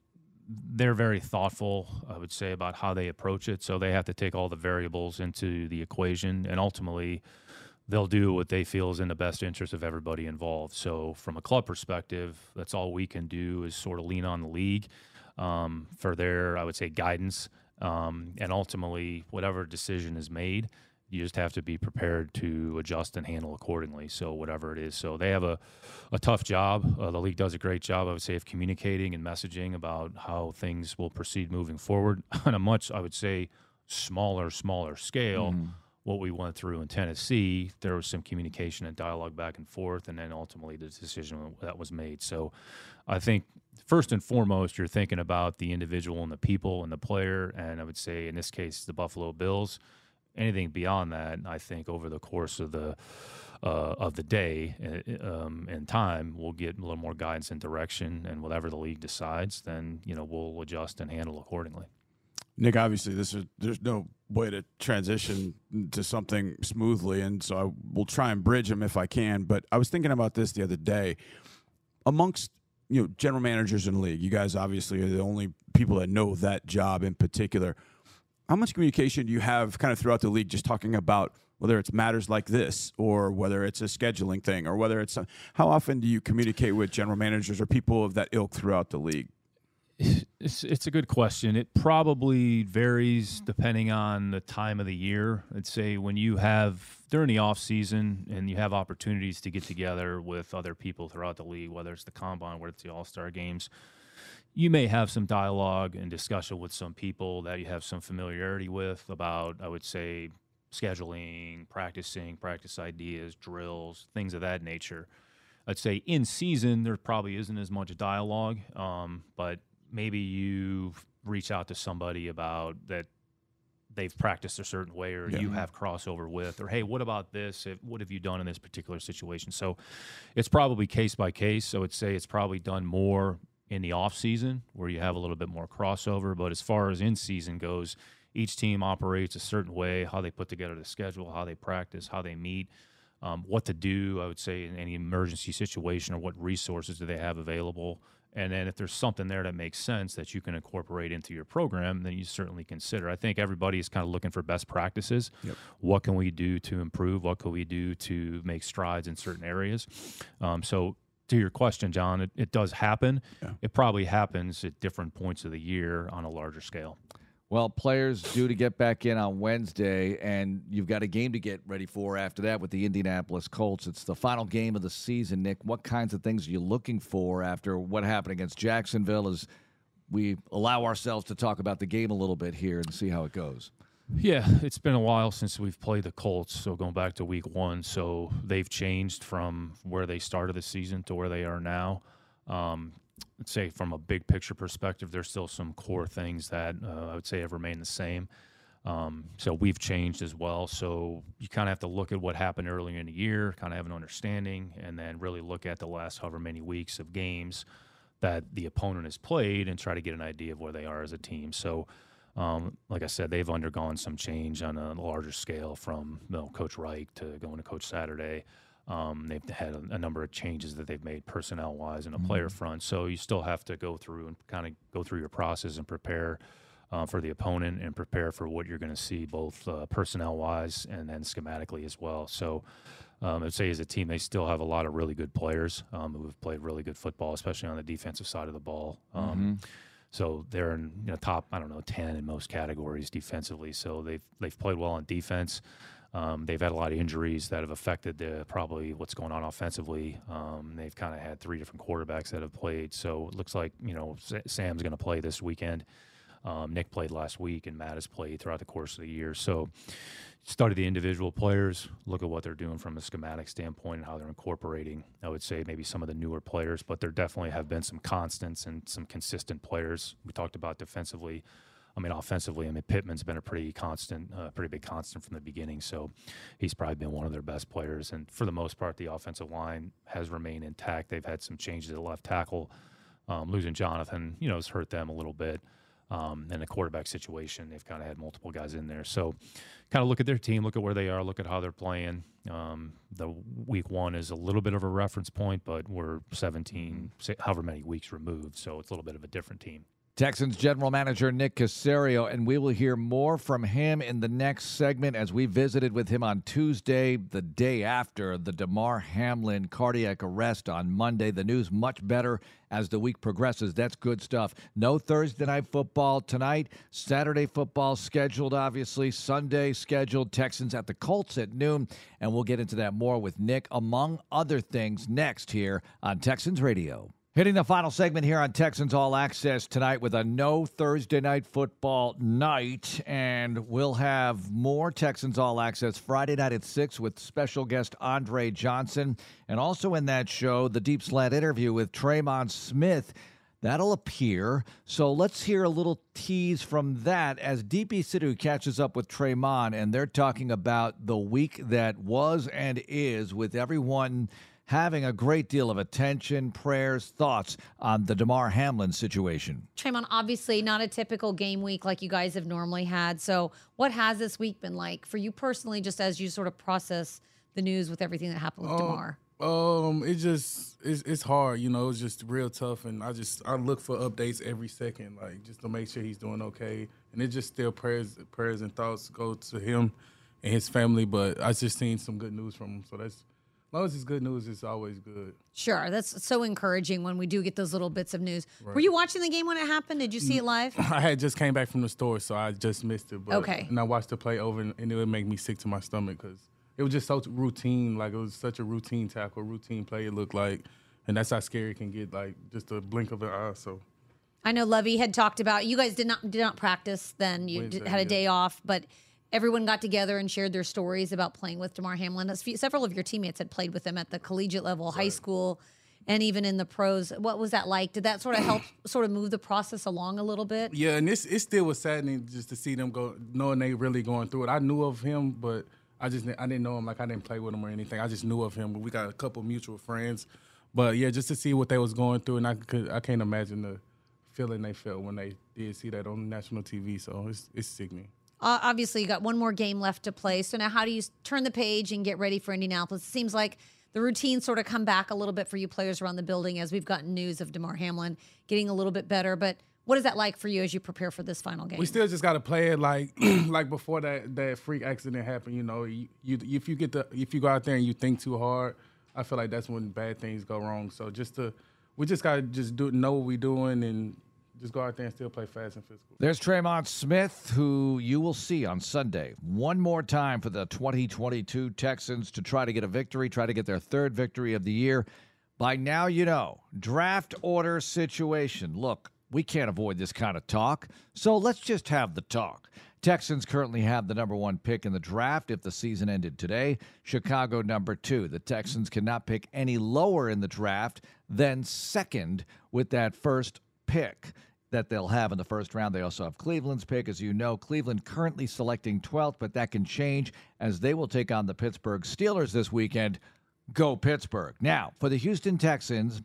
they're very thoughtful, I would say, about how they approach it. So they have to take all the variables into the equation, and ultimately, they'll do what they feel is in the best interest of everybody involved. So, from a club perspective, that's all we can do is sort of lean on the league um, for their, I would say, guidance. Um, and ultimately, whatever decision is made, you just have to be prepared to adjust and handle accordingly. So, whatever it is. So, they have a, a tough job. Uh, the league does a great job, I would say, of communicating and messaging about how things will proceed moving forward on a much, I would say, smaller, smaller scale what we went through in Tennessee, there was some communication and dialogue back and forth, and then ultimately the decision that was made. So I think first and foremost, you're thinking about the individual and the people and the player, and I would say in this case, the Buffalo Bills. Anything beyond that, I think over the course of the uh, of the day uh, um, and time, we'll get a little more guidance and direction, and whatever the league decides, then you know we'll adjust and handle accordingly. Nick, obviously, this is there's no way to transition to something smoothly, and so I will try and bridge them if I can. But I was thinking about this the other day. Amongst you know general managers in the league, you guys obviously are the only people that know that job in particular. How much communication do you have kind of throughout the league, just talking about whether it's matters like this, or whether it's a scheduling thing, or whether it's how often do you communicate with general managers or people of that ilk throughout the league? It's it's a good question. It probably varies depending on the time of the year. I'd say when you have during the off season and you have opportunities to get together with other people throughout the league, whether it's the combine, whether it's the All Star games, you may have some dialogue and discussion with some people that you have some familiarity with about, I would say, scheduling, practicing, practice ideas, drills, things of that nature. I'd say in season there probably isn't as much dialogue, um, but maybe you reach out to somebody about that they've practiced a certain way or Yeah. you have crossover with or hey what about this If- what have you done in this particular situation so it's probably case by case so i'd say it's probably done more in the off season where you have a little bit more crossover but as far as in season goes each team operates a certain way how they put together the schedule how they practice how they meet um, what to do i would say in any emergency situation or what resources do they have available and then if there's something there that makes sense that you can incorporate into your program, then you certainly consider. I think everybody is kind of looking for best practices. Yep. What can we do to improve? What can we do to make strides in certain areas? Um, so to your question, John, it, it does happen. Yeah. It probably happens at different points of the year on a larger scale. Well, players due to get back in on Wednesday, and you've got a game to get ready for after that with the Indianapolis Colts. It's the final game of the season, Nick. What kinds of things are you looking for after what happened against Jacksonville as we allow ourselves to talk about the game a little bit here and see how it goes? Yeah, it's been a while since we've played the Colts. So going back to week one, so they've changed from where they started the season to where they are now. Um, I'd say from a big picture perspective, there's still some core things that uh, I would say have remained the same. Um, so we've changed as well. So you kind of have to look at what happened earlier in the year, kind of have an understanding, and then really look at the last however many weeks of games that the opponent has played and try to get an idea of where they are as a team. So, um, like I said, they've undergone some change on a larger scale from you know, Coach Reich to going to Coach Saturday. Um, they've had a, a, number of changes that they've made personnel wise and a mm-hmm. player front. So you still have to go through and kind of go through your process and prepare uh, for the opponent and prepare for what you're going to see both uh, personnel wise and then schematically as well. So um, I'd say as a team, they still have a lot of really good players um, who have played really good football, especially on the defensive side of the ball. Um, mm-hmm. So they're in you know, top, I don't know, ten in most categories defensively. So they've they've played well on defense. Um, they've had a lot of injuries that have affected the, probably what's going on offensively. Um, they've kind of had three different quarterbacks that have played, so it looks like you know Sam's going to play this weekend. Um, Nick played last week, and Matt has played throughout the course of the year. So, study the individual players, look at what they're doing from a schematic standpoint and how they're incorporating. I would say maybe some of the newer players, but there definitely have been some constants and some consistent players. We talked about defensively. I mean, offensively, I mean, Pittman's been a pretty constant, uh, pretty big constant from the beginning. So he's probably been one of their best players. And for the most part, the offensive line has remained intact. They've had some changes at left tackle. Um, losing Jonathan, you know, has hurt them a little bit. Um, and the quarterback situation, they've kind of had multiple guys in there. So, kind of look at their team, look at where they are, look at how they're playing. Um, the week one is a little bit of a reference point, but we're 17, however many weeks removed, so it's a little bit of a different team. Texans general manager Nick Caserio, and we will hear more from him in the next segment as we visited with him on Tuesday, the day after the Damar Hamlin cardiac arrest on Monday. The news much better as the week progresses. That's good stuff. No Thursday night football tonight. Saturday football scheduled, obviously. Sunday scheduled. Texans at the Colts at noon, and we'll get into that more with Nick, among other things, next here on Texans Radio. Hitting the final segment here on Texans All Access tonight with a no Thursday night football night. And we'll have more Texans All Access Friday night at 6 with special guest Andre Johnson. And also in that show, the Deep Slant interview with Tremon Smith. That'll appear. So let's hear a little tease from that as Deepi Sidhu catches up with Tremon. And they're talking about the week that was and is with everyone having a great deal of attention, prayers, thoughts on the Damar Hamlin situation. Tremon, obviously not a typical game week like you guys have normally had. So, what has this week been like for you personally, just as you sort of process the news with everything that happened with um, Damar? Um, it just it's it's hard, you know. It's just real tough, and I just I look for updates every second, like just to make sure he's doing okay. And it just still prayers prayers and thoughts go to him and his family. But I just seen some good news from him, so that's long as it's good news, it's always good. Sure, that's so encouraging when we do get those little bits of news. Right. Were you watching the game when it happened? Did you see it live? I had just came back from the store, so I just missed it. But, okay. And I watched the play over, and it would make me sick to my stomach because it was just so routine. Like it was such a routine tackle, routine play. It looked like, and that's how scary it can get. Like just a blink of an eye. So. I know Lovie had talked about you guys did not did not practice then you Wednesday, had a day off, but everyone got together and shared their stories about playing with Damar Hamlin. Several of your teammates had played with him at the collegiate level, right. high school, and even in the pros. What was that like? Did that sort of help sort of move the process along a little bit? Yeah, and it's it still was saddening just to see them go, knowing they really going through it. I knew of him, but I just I didn't know him like I didn't play with him or anything. I just knew of him. But we got a couple mutual friends. But yeah, just to see what they was going through, and I could I can't imagine the feeling they felt when they did see that on national TV. So it's it's sickening. Uh, obviously, you got one more game left to play. So now, how do you turn the page and get ready for Indianapolis? It seems like the routine sort of come back a little bit for you players around the building as we've gotten news of Damar Hamlin getting a little bit better. But what is that like for you as you prepare for this final game? We still just got to play it like like before that that freak accident happened. You know, you, you if you get the if you go out there and you think too hard, I feel like that's when bad things go wrong. So just to we just got to just do know what we're doing and just go out there and still play fast and physical. There's Tremon Smith, who you will see on Sunday one more time for the 2022 Texans to try to get a victory, try to get their third victory of the year. By now, you know, draft order situation. Look, we can't avoid this kind of talk. So let's just have the talk. Texans currently have the number one pick in the draft if the season ended today. Chicago, number two. The Texans cannot pick any lower in the draft than second with that first pick that they'll have in the first round. They also have Cleveland's pick. As you know, Cleveland currently selecting 12th, but that can change as they will take on the Pittsburgh Steelers this weekend. Go Pittsburgh. Now, for the Houston Texans,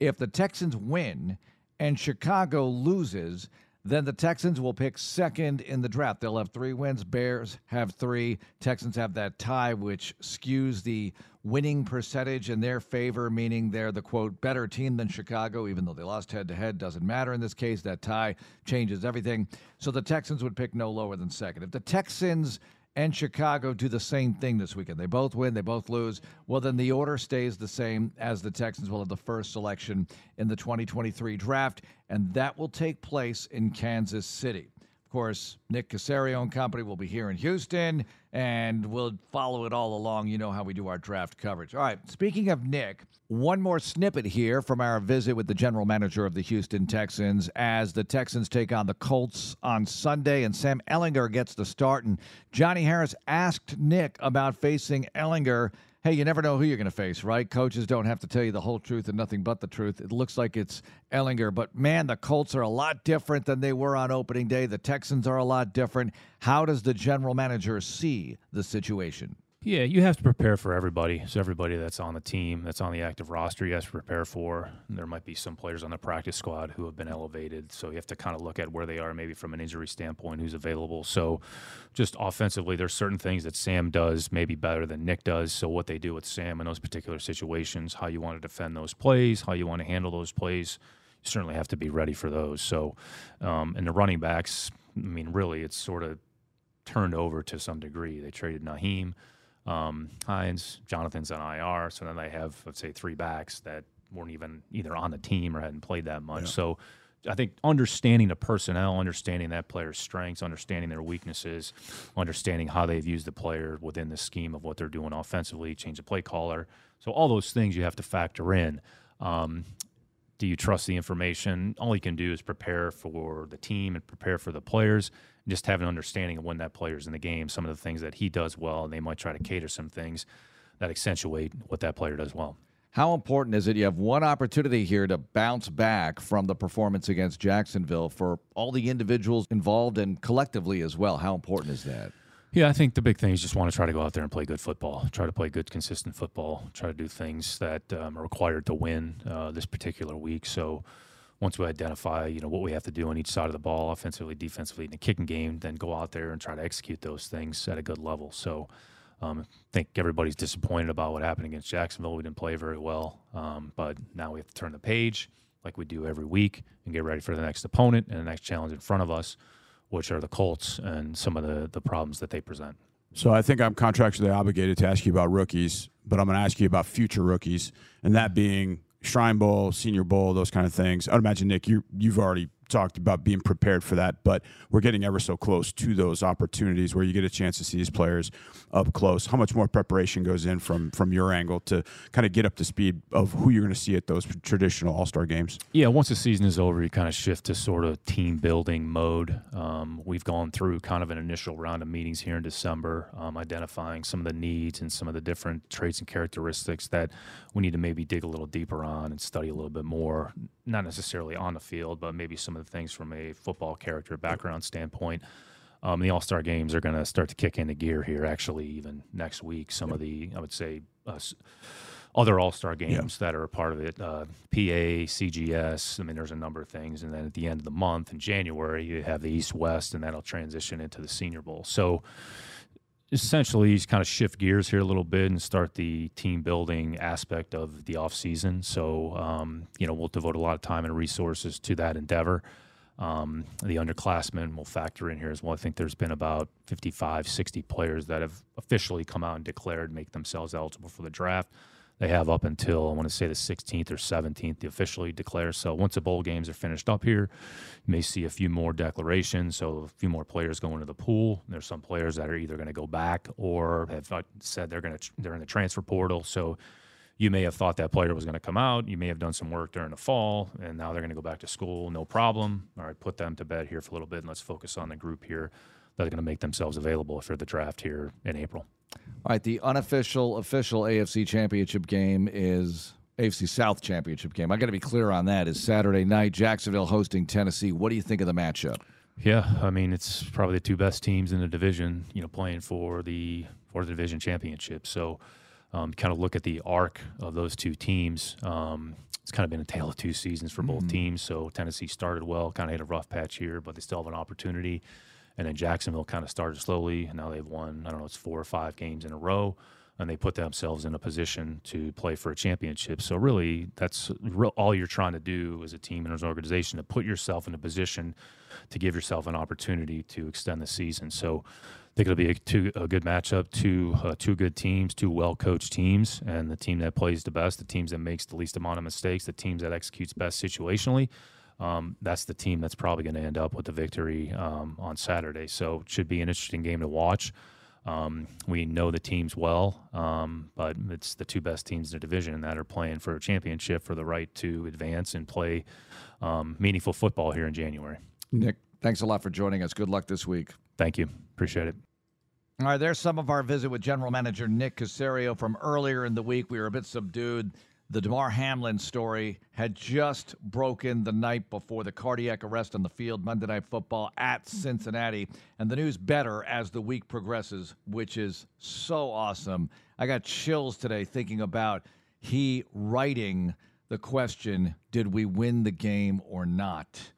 if the Texans win and Chicago loses, then the Texans will pick second in the draft. They'll have three wins. Bears have three. Texans have that tie, which skews the winning percentage in their favor, meaning they're the quote better team than Chicago, even though they lost head to head. Doesn't matter in this case. That tie changes everything. So the Texans would pick no lower than second. If the Texans and Chicago do the same thing this weekend. They both win, they both lose. Well, then the order stays the same as the Texans will have the first selection in the 2023 draft, and that will take place in Kansas City. Of course, Nick Caserio and company will be here in Houston, and we'll follow it all along. You know how we do our draft coverage. All right, speaking of Nick, one more snippet here from our visit with the general manager of the Houston Texans as the Texans take on the Colts on Sunday, and Sam Ehlinger gets the start. And Johnny Harris asked Nick about facing Ehlinger hey, you never know who you're going to face, right? Coaches don't have to tell you the whole truth and nothing but the truth. It looks like it's Ehlinger, but man, the Colts are a lot different than they were on opening day. The Texans are a lot different. How does the general manager see the situation? Yeah, you have to prepare for everybody. So everybody that's on the team, that's on the active roster, you have to prepare for. There might be some players on the practice squad who have been elevated, so you have to kind of look at where they are, maybe from an injury standpoint, who's available. So, just offensively, there's certain things that Sam does maybe better than Nick does. So what they do with Sam in those particular situations, how you want to defend those plays, how you want to handle those plays, you certainly have to be ready for those. So, um, and the running backs, I mean, really, it's sort of turned over to some degree. They traded Nyheim um, Hines, Jonathan's on IR. So then they have, let's say, three backs that weren't even either on the team or hadn't played that much. Yeah. So I think understanding the personnel, understanding that player's strengths, understanding their weaknesses, understanding how they've used the player within the scheme of what they're doing offensively, change the play caller. So all those things you have to factor in. Um, do you trust the information? All you can do is prepare for the team and prepare for the players just have an understanding of when that player's in the game, some of the things that he does well, and they might try to cater some things that accentuate what that player does well. How important is it? You have one opportunity here to bounce back from the performance against Jacksonville for all the individuals involved and collectively as well. How important is that? Yeah, I think the big thing is just want to try to go out there and play good football. Try to play good, consistent football. Try to do things that um, are required to win uh, this particular week. So, once we identify, you know, what we have to do on each side of the ball, offensively, defensively, in the kicking game, then go out there and try to execute those things at a good level. So um, I think everybody's disappointed about what happened against Jacksonville. We didn't play very well, um, but now we have to turn the page like we do every week and get ready for the next opponent and the next challenge in front of us, which are the Colts and some of the, the problems that they present. So I think I'm contractually obligated to ask you about rookies, but I'm going to ask you about future rookies, and that being Shrine Bowl, Senior Bowl, those kind of things. I'd imagine Nick, you you've already talked about being prepared for that, but we're getting ever so close to those opportunities where you get a chance to see these players up close. How much more preparation goes in from from your angle to kind of get up to speed of who you're going to see at those traditional All Star games? Yeah, once the season is over, you kind of shift to sort of team building mode. Um, we've gone through kind of an initial round of meetings here in December, um, identifying some of the needs and some of the different traits and characteristics that we need to maybe dig a little deeper on and study a little bit more. Not necessarily on the field, but maybe some of of things from a football character background standpoint. Um, the All Star games are going to start to kick into gear here. Actually, even next week, some yeah. of the I would say uh, other All Star games yeah. that are a part of it, uh, PA, CGS. I mean, there's a number of things, and then at the end of the month in January, you have the East West, and that'll transition into the Senior Bowl. So essentially just kind of shift gears here a little bit and start the team building aspect of the off season. So um, you know we'll devote a lot of time and resources to that endeavor. Um, the underclassmen will factor in here as well. I think there's been about 55, 60 players that have officially come out and declared make themselves eligible for the draft they have up until I want to say the 16th or 17th to officially declare. So once the bowl games are finished up here, you may see a few more declarations. So a few more players go into the pool. There's some players that are either going to go back or have uh, said they're going to they're in the transfer portal. So you may have thought that player was going to come out. You may have done some work during the fall, and now they're going to go back to school. No problem. All right, put them to bed here for a little bit, and let's focus on the group here that are going to make themselves available for the draft here in April. All right, the unofficial official AFC Championship game is AFC South Championship game. I got to be clear on that. Is Saturday night Jacksonville hosting Tennessee. What do you think of the matchup? Yeah, I mean it's probably the two best teams in the division. You know, playing for the for the division championship. So um, kind of look at the arc of those two teams. Um, it's kind of been a tale of two seasons for both Mm-hmm. teams. So Tennessee started well, kind of had a rough patch here, but they still have an opportunity. And then Jacksonville kind of started slowly, and now they've won. I don't know, it's four or five games in a row, and they put themselves in a position to play for a championship. So really, that's all you're trying to do as a team and as an organization to put yourself in a position to give yourself an opportunity to extend the season. So I think it'll be a, two, a good matchup, two uh, two good teams, two well coached teams, and the team that plays the best, the teams that makes the least amount of mistakes, the teams that executes best situationally. Um, that's the team that's probably going to end up with the victory um, on Saturday. So it should be an interesting game to watch. Um, we know the teams well, um, but it's the two best teams in the division that are playing for a championship for the right to advance and play um, meaningful football here in January. Nick, thanks a lot for joining us. Good luck this week. Thank you. Appreciate it. All right, there's some of our visit with General Manager Nick Caserio from earlier in the week. We were a bit subdued. The Damar Hamlin story had just broken the night before the cardiac arrest on the field, Monday Night Football at Cincinnati. And the news better as the week progresses, which is so awesome. I got chills today thinking about he writing the question Did we win the game or not?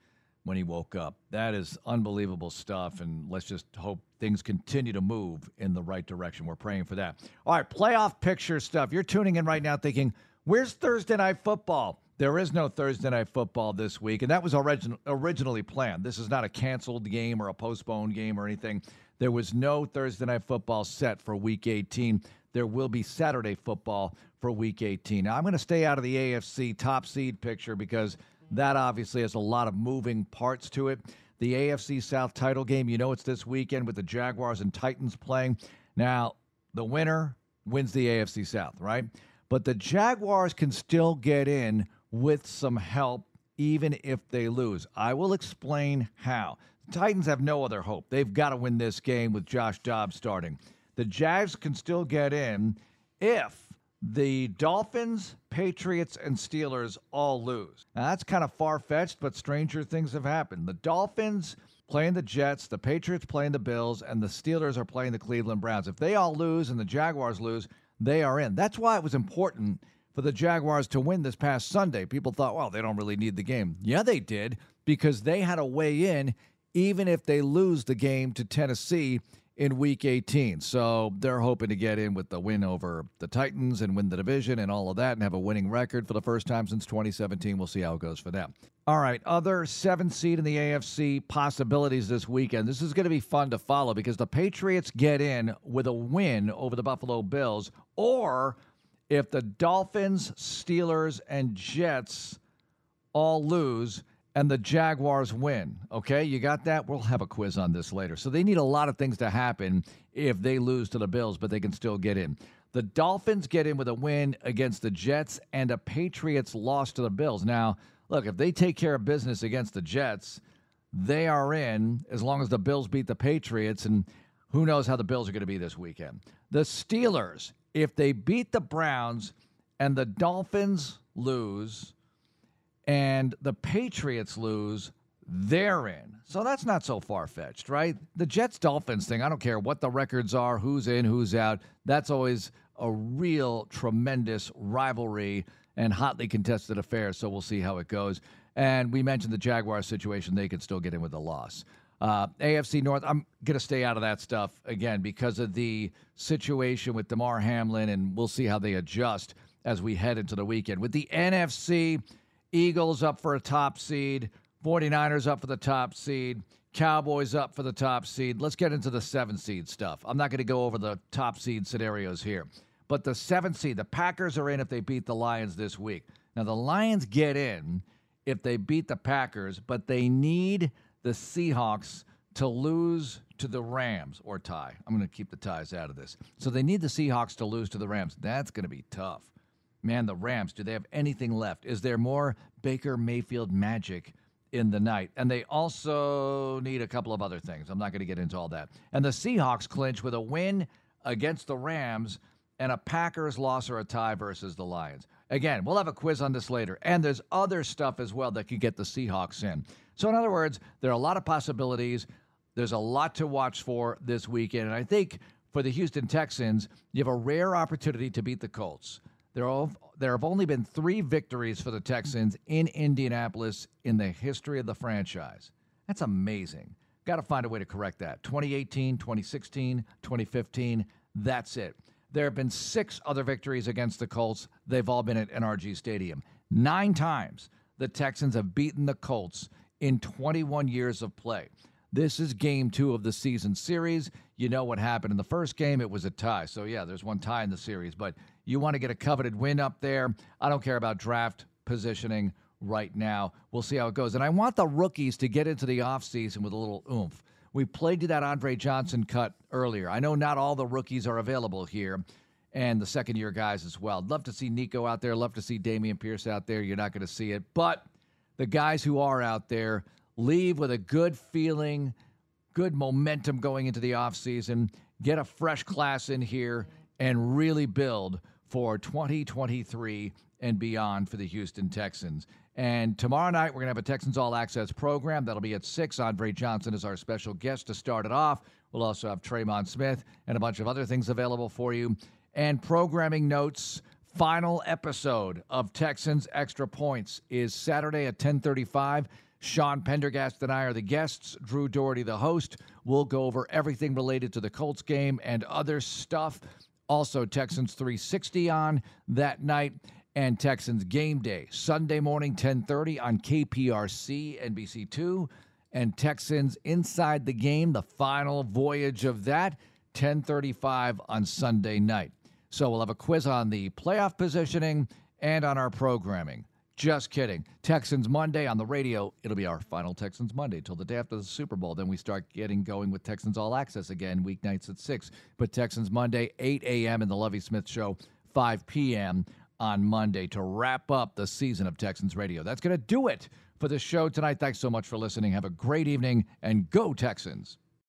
when he woke up. That is unbelievable stuff, and let's just hope things continue to move in the right direction. We're praying for that. All right, playoff picture stuff. You're tuning in right now thinking, where's Thursday night football? There is no Thursday night football this week, and that was origin- originally planned. This is not a canceled game or a postponed game or anything. There was no Thursday night football set for week 18. There will be Saturday football for week 18. Now, I'm going to stay out of the AFC top seed picture because that obviously has a lot of moving parts to it. The AFC South title game, you know, it's this weekend with the Jaguars and Titans playing. Now, the winner wins the AFC South, right? But the Jaguars can still get in with some help, even if they lose. I will explain how. The Titans have no other hope. They've got to win this game with Josh Dobbs starting. The Jags can still get in if the Dolphins, Patriots, and Steelers all lose. Now, that's kind of far fetched, but stranger things have happened. The Dolphins playing the Jets, the Patriots playing the Bills, and the Steelers are playing the Cleveland Browns. If they all lose and the Jaguars lose, they are in. That's why it was important for the Jaguars to win this past Sunday. People thought, well, they don't really need the game. Yeah, they did, because they had a way in, even if they lose the game to Tennessee in week 18. So they're hoping to get in with the win over the Titans and win the division and all of that and have a winning record for the first time since 2017. We'll see how it goes for them. All right, other seven seed in the AFC possibilities this weekend. This is going to be fun to follow because the Patriots get in with a win over the Buffalo Bills, or if the Dolphins, Steelers, and Jets all lose and the Jaguars win. Okay, you got that? We'll have a quiz on this later. So they need a lot of things to happen if they lose to the Bills, but they can still get in. The Dolphins get in with a win against the Jets and a Patriots loss to the Bills. Now, look, if they take care of business against the Jets, they are in as long as the Bills beat the Patriots and who knows how the Bills are going to be this weekend. The Steelers, if they beat the Browns and the Dolphins lose, and the Patriots lose, they're in. So that's not so far fetched, right? The Jets Dolphins thing, I don't care what the records are, who's in, who's out. That's always a real tremendous rivalry and hotly contested affair. So we'll see how it goes. And we mentioned the Jaguars situation, they could still get in with a loss. Uh, AFC North, I'm going to stay out of that stuff again because of the situation with Damar Hamlin, and we'll see how they adjust as we head into the weekend. With the NFC, Eagles up for a top seed, 49ers up for the top seed, Cowboys up for the top seed. Let's get into the seven seed stuff. I'm not going to go over the top seed scenarios here, but the seven seed, the Packers are in if they beat the Lions this week. Now, the Lions get in if they beat the Packers, but they need the Seahawks to lose to the Rams or tie. I'm going to keep the ties out of this. So they need the Seahawks to lose to the Rams. That's going to be tough. Man, the Rams, do they have anything left? Is there more Baker Mayfield magic in the night? And they also need a couple of other things. I'm not going to get into all that. And the Seahawks clinch with a win against the Rams and a Packers loss or a tie versus the Lions. Again, we'll have a quiz on this later. And there's other stuff as well that could get the Seahawks in. So, in other words, there are a lot of possibilities. There's a lot to watch for this weekend. And I think for the Houston Texans, you have a rare opportunity to beat the Colts. There, there have only been three victories for the Texans in Indianapolis in the history of the franchise. That's amazing. Got to find a way to correct that. 2018, 2016, 2015, that's it. There have been six other victories against the Colts. They've all been at NRG Stadium. Nine times the Texans have beaten the Colts in 21 years of play. This is game two of the season series. You know what happened in the first game. It was a tie. So, yeah, there's one tie in the series, but you want to get a coveted win up there. I don't care about draft positioning right now. We'll see how it goes. And I want the rookies to get into the offseason with a little oomph. We played to that Andre Johnson cut earlier. I know not all the rookies are available here and the second year guys as well. I'd love to see Nico out there. Love to see Dameon Pierce out there. You're not going to see it. But the guys who are out there leave with a good feeling, good momentum going into the offseason. Get a fresh class in here and really build for 2023 and beyond for the Houston Texans. And tomorrow night, we're going to have a Texans All Access program. That'll be at 6. Andre Johnson is our special guest to start it off. We'll also have Tremon Smith and a bunch of other things available for you. And programming notes final episode of Texans Extra Points is Saturday at 1035. Sean Pendergast and I are the guests. Drew Dougherty, the host. We'll go over everything related to the Colts game and other stuff. Also, Texans 360 on that night and Texans game day Sunday morning 10:30 on KPRC NBC2 and Texans inside the game the final voyage of that 10:35 on Sunday night. So we'll have a quiz on the playoff positioning and on our programming. Just kidding. Texans Monday on the radio. It'll be our final Texans Monday till the day after the Super Bowl. Then we start getting going with Texans All Access again, weeknights at 6. But Texans Monday, 8 a.m. in the Lovie Smith Show, 5 p.m. on Monday to wrap up the season of Texans Radio. That's going to do it for the show tonight. Thanks so much for listening. Have a great evening and go, Texans.